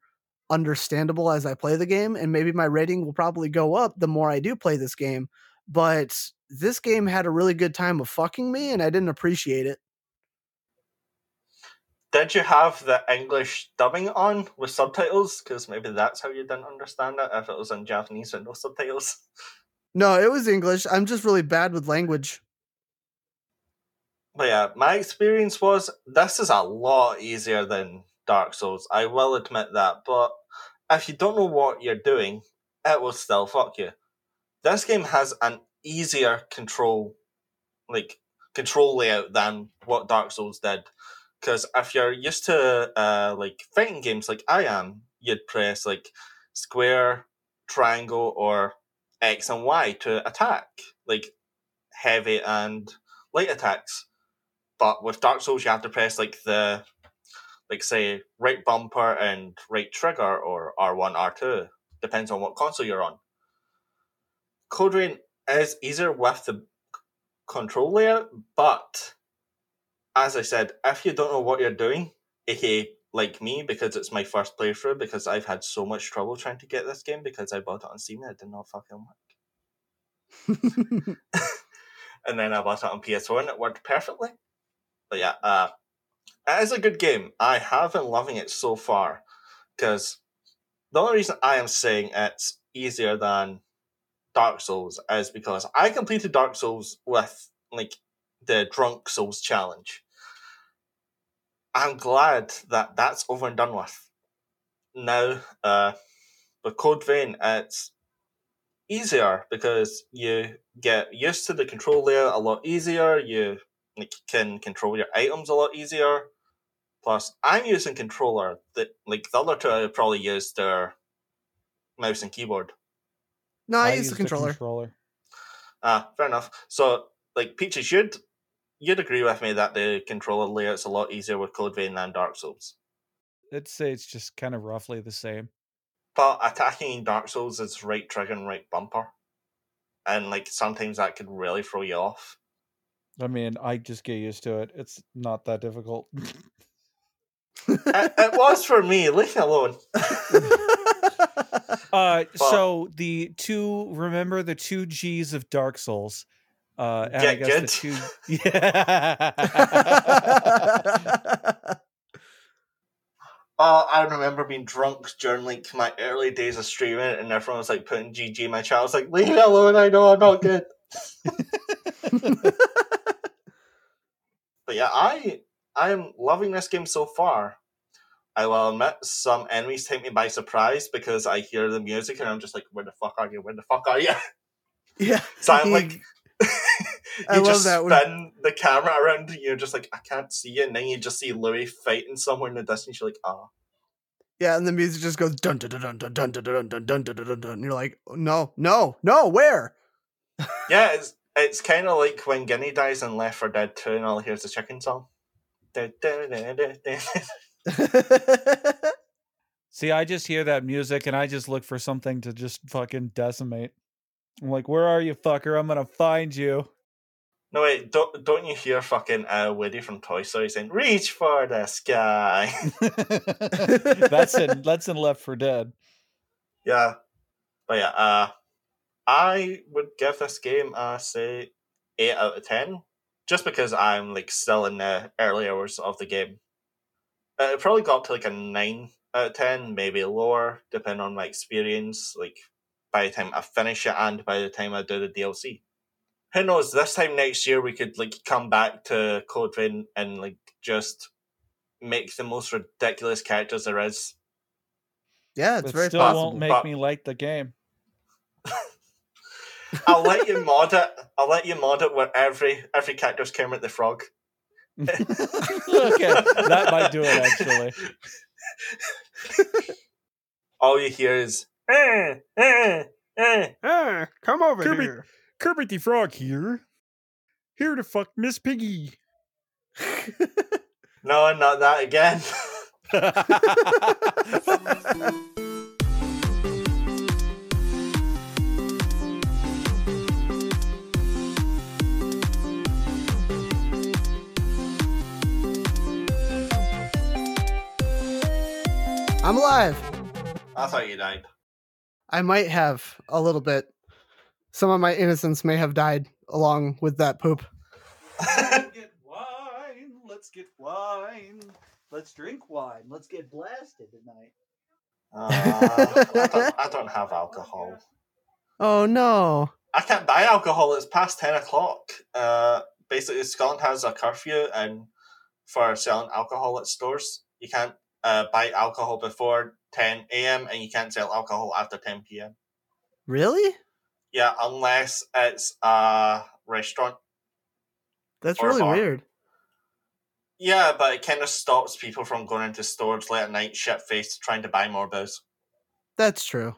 understandable as I play the game. And maybe my rating will probably go up the more I do play this game. But this game had a really good time of fucking me and I didn't appreciate it. Did you have the English dubbing on with subtitles? Because maybe that's how you didn't understand it if it was in Japanese with no subtitles. No, it was English. I'm just really bad with language. But yeah, my experience was this is a lot easier than Dark Souls. I will admit that. But if you don't know what you're doing, it will still fuck you. This game has an easier control, like control layout than what Dark Souls did. Because if you're used to uh, like fighting games like I am, you'd press like square, triangle, or X and Y to attack, like heavy and light attacks. But with Dark Souls, you have to press like the, like say right bumper and right trigger or R one R two depends on what console you're on. Code is easier with the control layout, but as I said, if you don't know what you're doing, aka like me, because it's my first playthrough, because I've had so much trouble trying to get this game because I bought it on Steam and it did not fucking work. and then I bought it on PS4 and it worked perfectly. But yeah, uh, it is a good game. I have been loving it so far because the only reason I am saying it's easier than Dark Souls is because I completed Dark Souls with like the Drunk Souls challenge. I'm glad that that's over and done with. Now, uh, with Code Vein, it's easier because you get used to the control layout a lot easier. You like, can control your items a lot easier. Plus, I'm using controller that like the other two I probably use their mouse and keyboard. no, I, I use use the controller. controller. Ah, fair enough. So, like Peaches, you'd you'd agree with me that the controller layout's a lot easier with Code Vein than Dark Souls. I'd say it's just kind of roughly the same. But attacking in Dark Souls is right trigger and right bumper. And like sometimes that could really throw you off. I mean, I just get used to it. It's not that difficult. it, it was for me, leave me alone. Uh, so the two remember the two G's of Dark Souls. Uh, and I Get guess good. the two. Yeah. Uh, I remember being drunk during like my early days of streaming, and everyone was like putting GG in my chat. I was like, "Leave me alone! I know I'm not good." but yeah, I I am loving this game so far. I will admit some enemies take me by surprise because I hear the music and I'm just like, "Where the fuck are you? Where the fuck are you?" Yeah. So I'm like, you I love just that spin when- the camera around. And you're just like, I can't see you, and then you just see Louis fighting somewhere in the distance. You're like, ah. Yeah, and the music just goes dun dun dun dun dun dun dun dun dun dun dun dun dun. And you're like, no, no, no, where? Yeah, it's it's kind of like when Guinea dies in Left 4 Dead 2 and all hears the chicken song. Da, da, da, da, da. See, I just hear that music and I just look for something to just fucking decimate. I'm like, where are you, fucker? I'm gonna find you. No wait, don't don't you hear fucking uh, Woody from Toy Story saying "Reach for the sky"? that's in that's in Left for Dead. yeah, but yeah, uh, I would give this game uh say eight out of ten, just because I'm like still in the early hours of the game. Uh, it probably got to like a nine out of ten, maybe lower, depending on my experience. Like by the time I finish it and by the time I do the DLC. Who knows? This time next year we could like come back to Code Vein and like just make the most ridiculous characters there is. yeah, it's But very still possible. won't make but- me like the game. I'll let you mod it. I'll let you mod it where every every character's Kermit the Frog. okay, that might do it actually. All you hear is eh, eh, eh. Hey, come over Kirby. here. Kermit the Frog here. Here to fuck Miss Piggy. No, not that again. I'm alive. I thought you died. I might have a little bit. Some of my innocence may have died along with that poop. Let's get wine. Let's get wine. Let's drink wine. Let's get blasted tonight. Uh, I, don't, I don't have alcohol. Oh no. I can't buy alcohol. It's past ten o'clock. Uh, basically, Scotland has a curfew, and for selling alcohol at stores, you can't uh, buy alcohol before ten a.m. and you can't sell alcohol after ten p.m. Really? Yeah, unless it's a restaurant. That's really weird. Yeah, but it kind of stops people from going into stores late at night, shit faced, trying to buy more booze. That's true.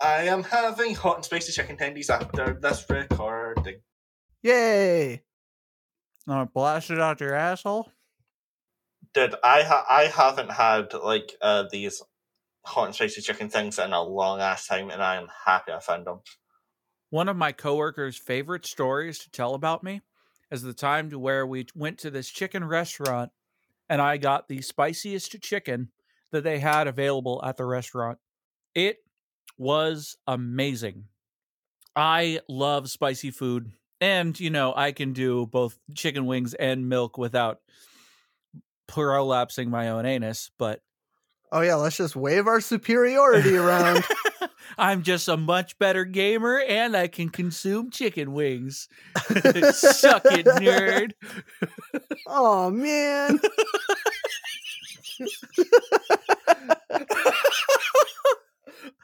I am having hot and spicy chicken tendies after this recording. Yay. Uh, blast it out your asshole. Dude, I ha- I haven't had like uh, these hot and spicy chicken things in a long ass time, and I am happy I found them. One of my coworkers' favorite stories to tell about me is the time to where we went to this chicken restaurant and I got the spiciest chicken that they had available at the restaurant. It was amazing. I love spicy food. And, you know, I can do both chicken wings and milk without prolapsing my own anus, but Oh yeah, let's just wave our superiority around. I'm just a much better gamer and I can consume chicken wings. Suck it, nerd. oh man.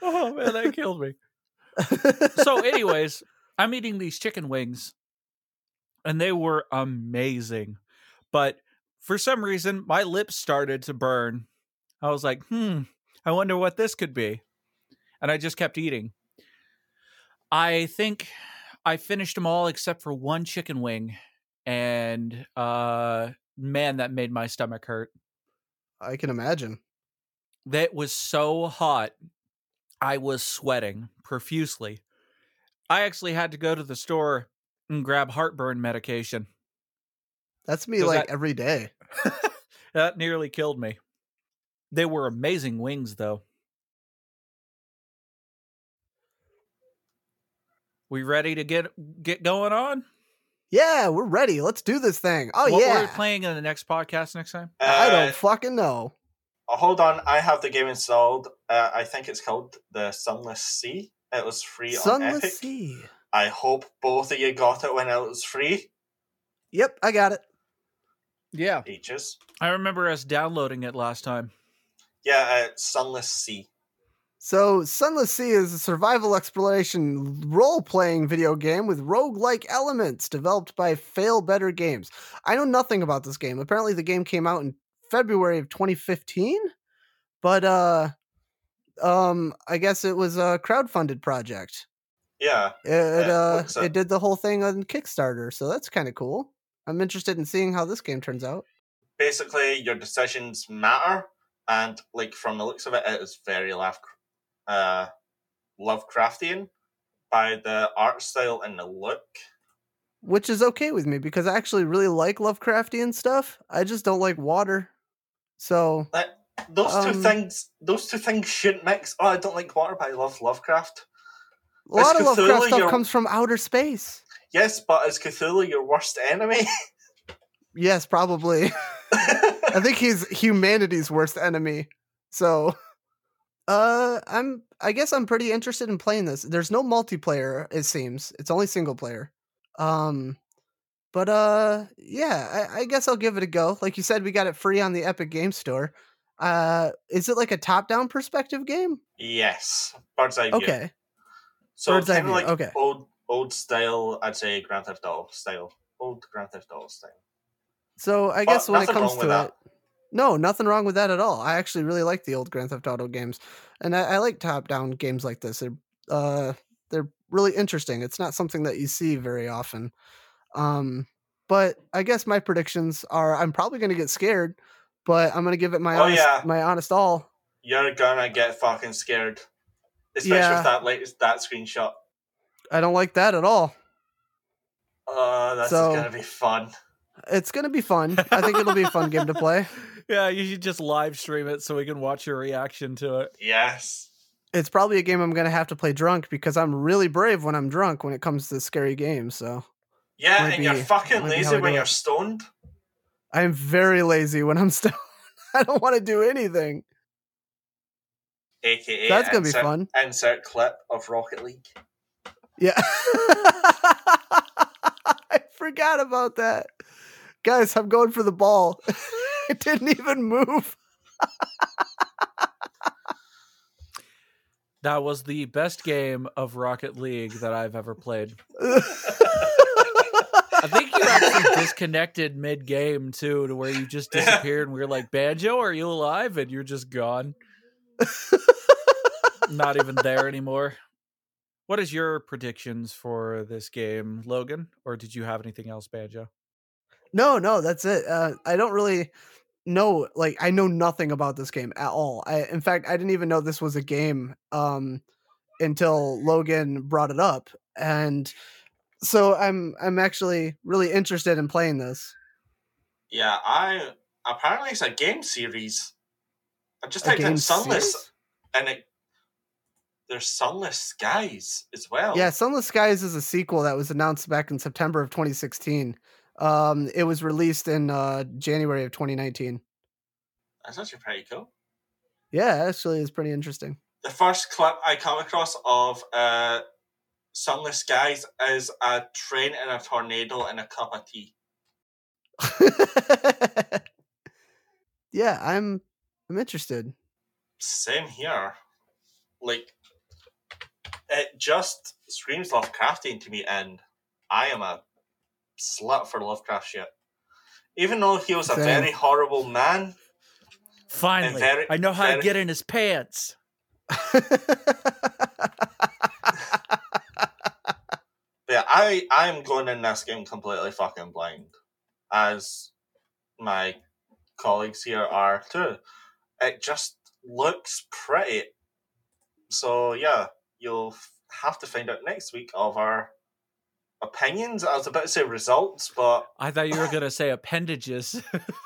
oh man, that killed me. So, anyways, I'm eating these chicken wings and they were amazing. But for some reason, my lips started to burn. I was like, hmm, I wonder what this could be. And I just kept eating. I think I finished them all except for one chicken wing. And uh man, that made my stomach hurt. I can imagine. That was so hot. I was sweating profusely. I actually had to go to the store and grab heartburn medication. That's me like that- every day. that nearly killed me. They were amazing wings, though. We ready to get get going on? Yeah, we're ready. Let's do this thing. Oh what yeah. we're playing in the next podcast next time? I Uh, don't fucking know. Oh, hold on, I have the game installed. Uh, I think it's called the Sunless Sea. It was free on Sunless Epic. Sea. I hope both of you got it when it was free. Yep, I got it. Yeah. Ages. I remember us downloading it last time. Yeah, uh, Sunless Sea. So, Sunless Sea is a survival exploration role playing video game with roguelike elements developed by Failbetter Games. I know nothing about this game. Apparently, the game came out in February of 2015, but uh, um, I guess it was a crowdfunded project. Yeah, It Yeah, uh, it did the whole thing on Kickstarter, so that's kind of cool. I'm interested in seeing how this game turns out. basically your decisions matter, and like from the looks of it, it is very love, uh, Lovecraftian by the art style and the look. which is okay with me because I actually really like Lovecraftian stuff. I just don't like water. So those two Um, things, those two things shouldn't mix. Oh, I don't like water, but I love Lovecraft. a lot Is of Lovecraft stuff your- comes from outer space. Yes, but is Cthulhu your worst enemy? Yes, probably. I think he's humanity's worst enemy. So uh I'm I guess I'm pretty interested in playing this. There's no multiplayer, it seems. It's only single player. Um but uh yeah, I, I guess I'll give it a go. Like you said, we got it free on the Epic Game Store. Uh is it like a top-down perspective game? yes, bird's eye view. Okay. So Bird's kind of like okay. old old style. I'd say Grand Theft Auto style. Old Grand Theft Auto style. So I But guess when it comes to it, no, nothing wrong with that at all. I actually really like the old Grand Theft Auto games, and I, I like top-down games like this. They're uh, they're really interesting. It's not something that you see very often. Um, but I guess my predictions are I'm probably going to get scared, but I'm going to give it my Oh, honest, yeah. my honest all. You're gonna get fucking scared, especially Yeah. with that latest that screenshot. I don't like that at all. Uh, oh, that's So- gonna be fun. It's going to be fun. I think it'll be a fun game to play. Yeah, you should just live stream it so we can watch your reaction to it. Yes. It's probably a game I'm going to have to play drunk because I'm really brave when I'm drunk when it comes to scary games. So. Yeah, Might and you're fucking might be how lazy when you're it. stoned. I am very lazy when I'm stoned. I don't want to do anything. AKA That's gonna be insert, fun. Insert clip of Rocket League. Yeah. I forgot about that. Guys, I'm going for the ball. it didn't even move. That was the best game of Rocket League that I've ever played. I think you actually disconnected mid game too, to where you just disappeared and we were like, Banjo, are you alive? And you're just gone. Not even there anymore. What is your predictions for this game, Logan? Or did you have anything else, Banjo? No, no, that's it. Uh, I don't really know. Like, I know nothing about this game at all. I, in fact, I didn't even know this was a game um, until Logan brought it up, and so I'm I'm actually really interested in playing this. Yeah, I apparently it's a game series. I just A typed in game Sunless series? and it there's Sunless Skies as well. Yeah, Sunless Skies is a sequel that was announced back in September of 2016. Um, it was released in uh, January of 2019. That's actually pretty cool. Yeah, actually, it's pretty interesting. The first clip I come across of uh Sunless Skies is a train and a tornado and a cup of tea. yeah, I'm I'm interested. Same here. Like it just screams Lovecraftian to me and I am a slut for Lovecraft shit. Even though he was a Same. very horrible man, Finally, very- I know how very- to get in his pants. But yeah, I I'm going in this game completely fucking blind, as my colleagues here are too. It just looks pretty. So yeah, you'll have to find out next week of our opinions. I was about to say results, but I thought you were going to say appendages.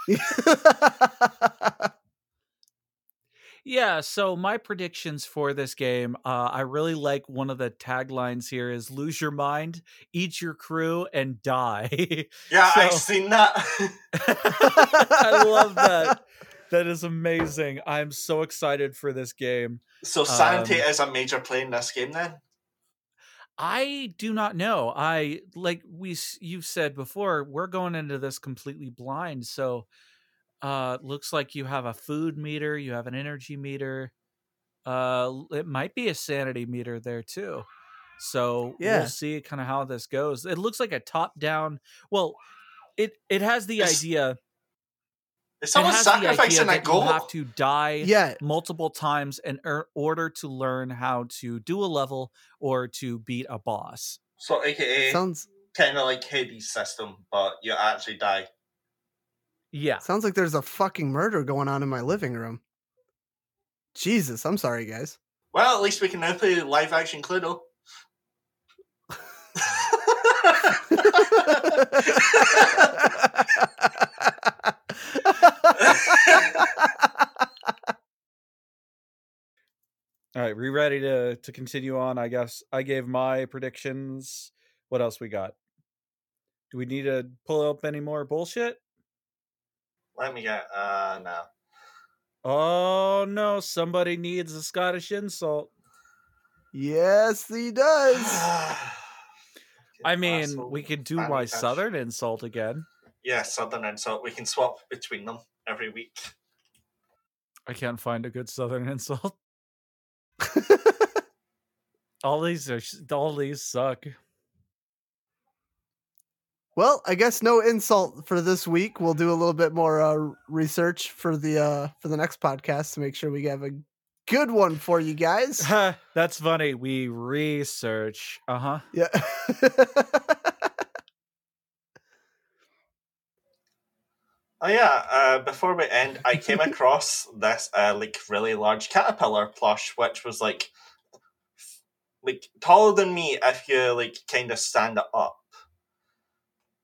Yeah, so my predictions for this game, uh, I really like one of the taglines here is lose your mind, eat your crew, and die. yeah, So- seen that. I love that. That is amazing. I'm so excited for this game. So sanity Um, is a major play in this game then? I do not know. I like we you've said before, we're going into this completely blind. So uh looks like you have a food meter, you have an energy meter. Uh it might be a sanity meter there too. So Yeah. we'll see kind of how this goes. It looks like a top down well it it has the It's- idea Is it someone has the idea sacrificing a that you have to die Yeah, multiple times in er- order to learn how to do a level or to beat a boss. So aka sounds kind of like Hades system, but you actually die. Yeah. sounds like there's a fucking murder going on in my living room. Jesus, I'm sorry, guys. Well, at least we can now play live action Cluedo. All right, we ready to to continue on? I guess I gave my predictions. What else we got? Do we need to pull up any more bullshit? Let me get uh no. Oh no, somebody needs a Scottish insult. yes, he does. I mean, we could do my Fish. southern insult again. Yeah, southern insult. We can swap between them every week. I can't find a good southern insult. All these are all these suck. well, I guess no insult for this week. We'll do a little bit more uh, research for the uh, for the next podcast to make sure we have a good one for you guys. That's funny. We research. Uh huh. Yeah. Oh yeah. Uh, before we end, I came across this uh, like really large caterpillar plush, which was like like taller than me if you like kind of stand it up.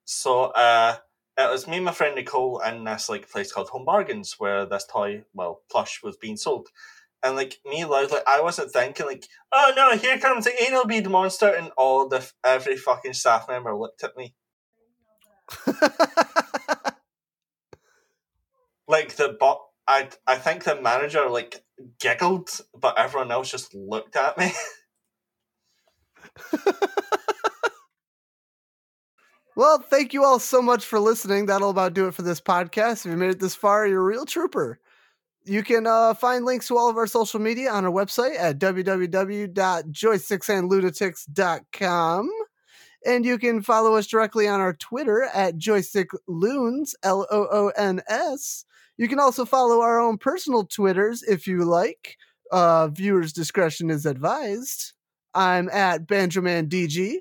So uh, it was me and my friend Nicole in this like place called Home Bargains where this toy, well, plush was being sold. And like me, loudly, I wasn't thinking like, oh no, here comes the anal bead monster, and all the every fucking staff member looked at me. like the but I I think the manager like giggled, but everyone else just looked at me. well, thank you all so much for listening. That'll about do it for this podcast. If you made it this far, you're a real trooper. You can uh, find links to all of our social media on our website at www.joysticksandlunatics.com. And you can follow us directly on our Twitter at joystickloons, L O O N S. You can also follow our own personal Twitters if you like. Uh, viewers' discretion is advised. I'm at Benjamin DG.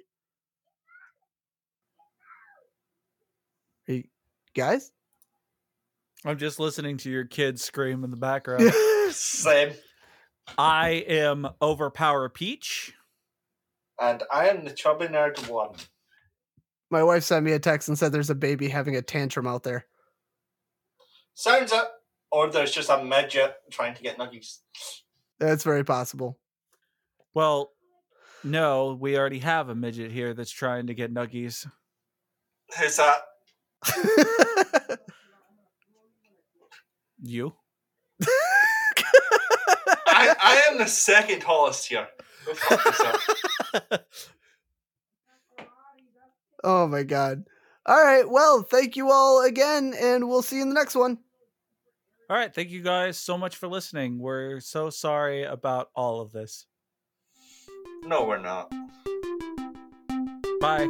Hey, guys? I'm just listening to your kids scream in the background. Same. I am Overpower Peach. And I am the chubby nerd one. My wife sent me a text and said there's a baby having a tantrum out there. Sounds it. Or there's just a midget trying to get nuggies. That's very possible. Well, no, we already have a midget here that's trying to get nuggies. Who's that? You? I, I am the second tallest here. Go fuck yourself. oh my god. All right. Well, thank you all again, and we'll see you in the next one. All right, thank you guys so much for listening. We're so sorry about all of this. No, we're not. Bye.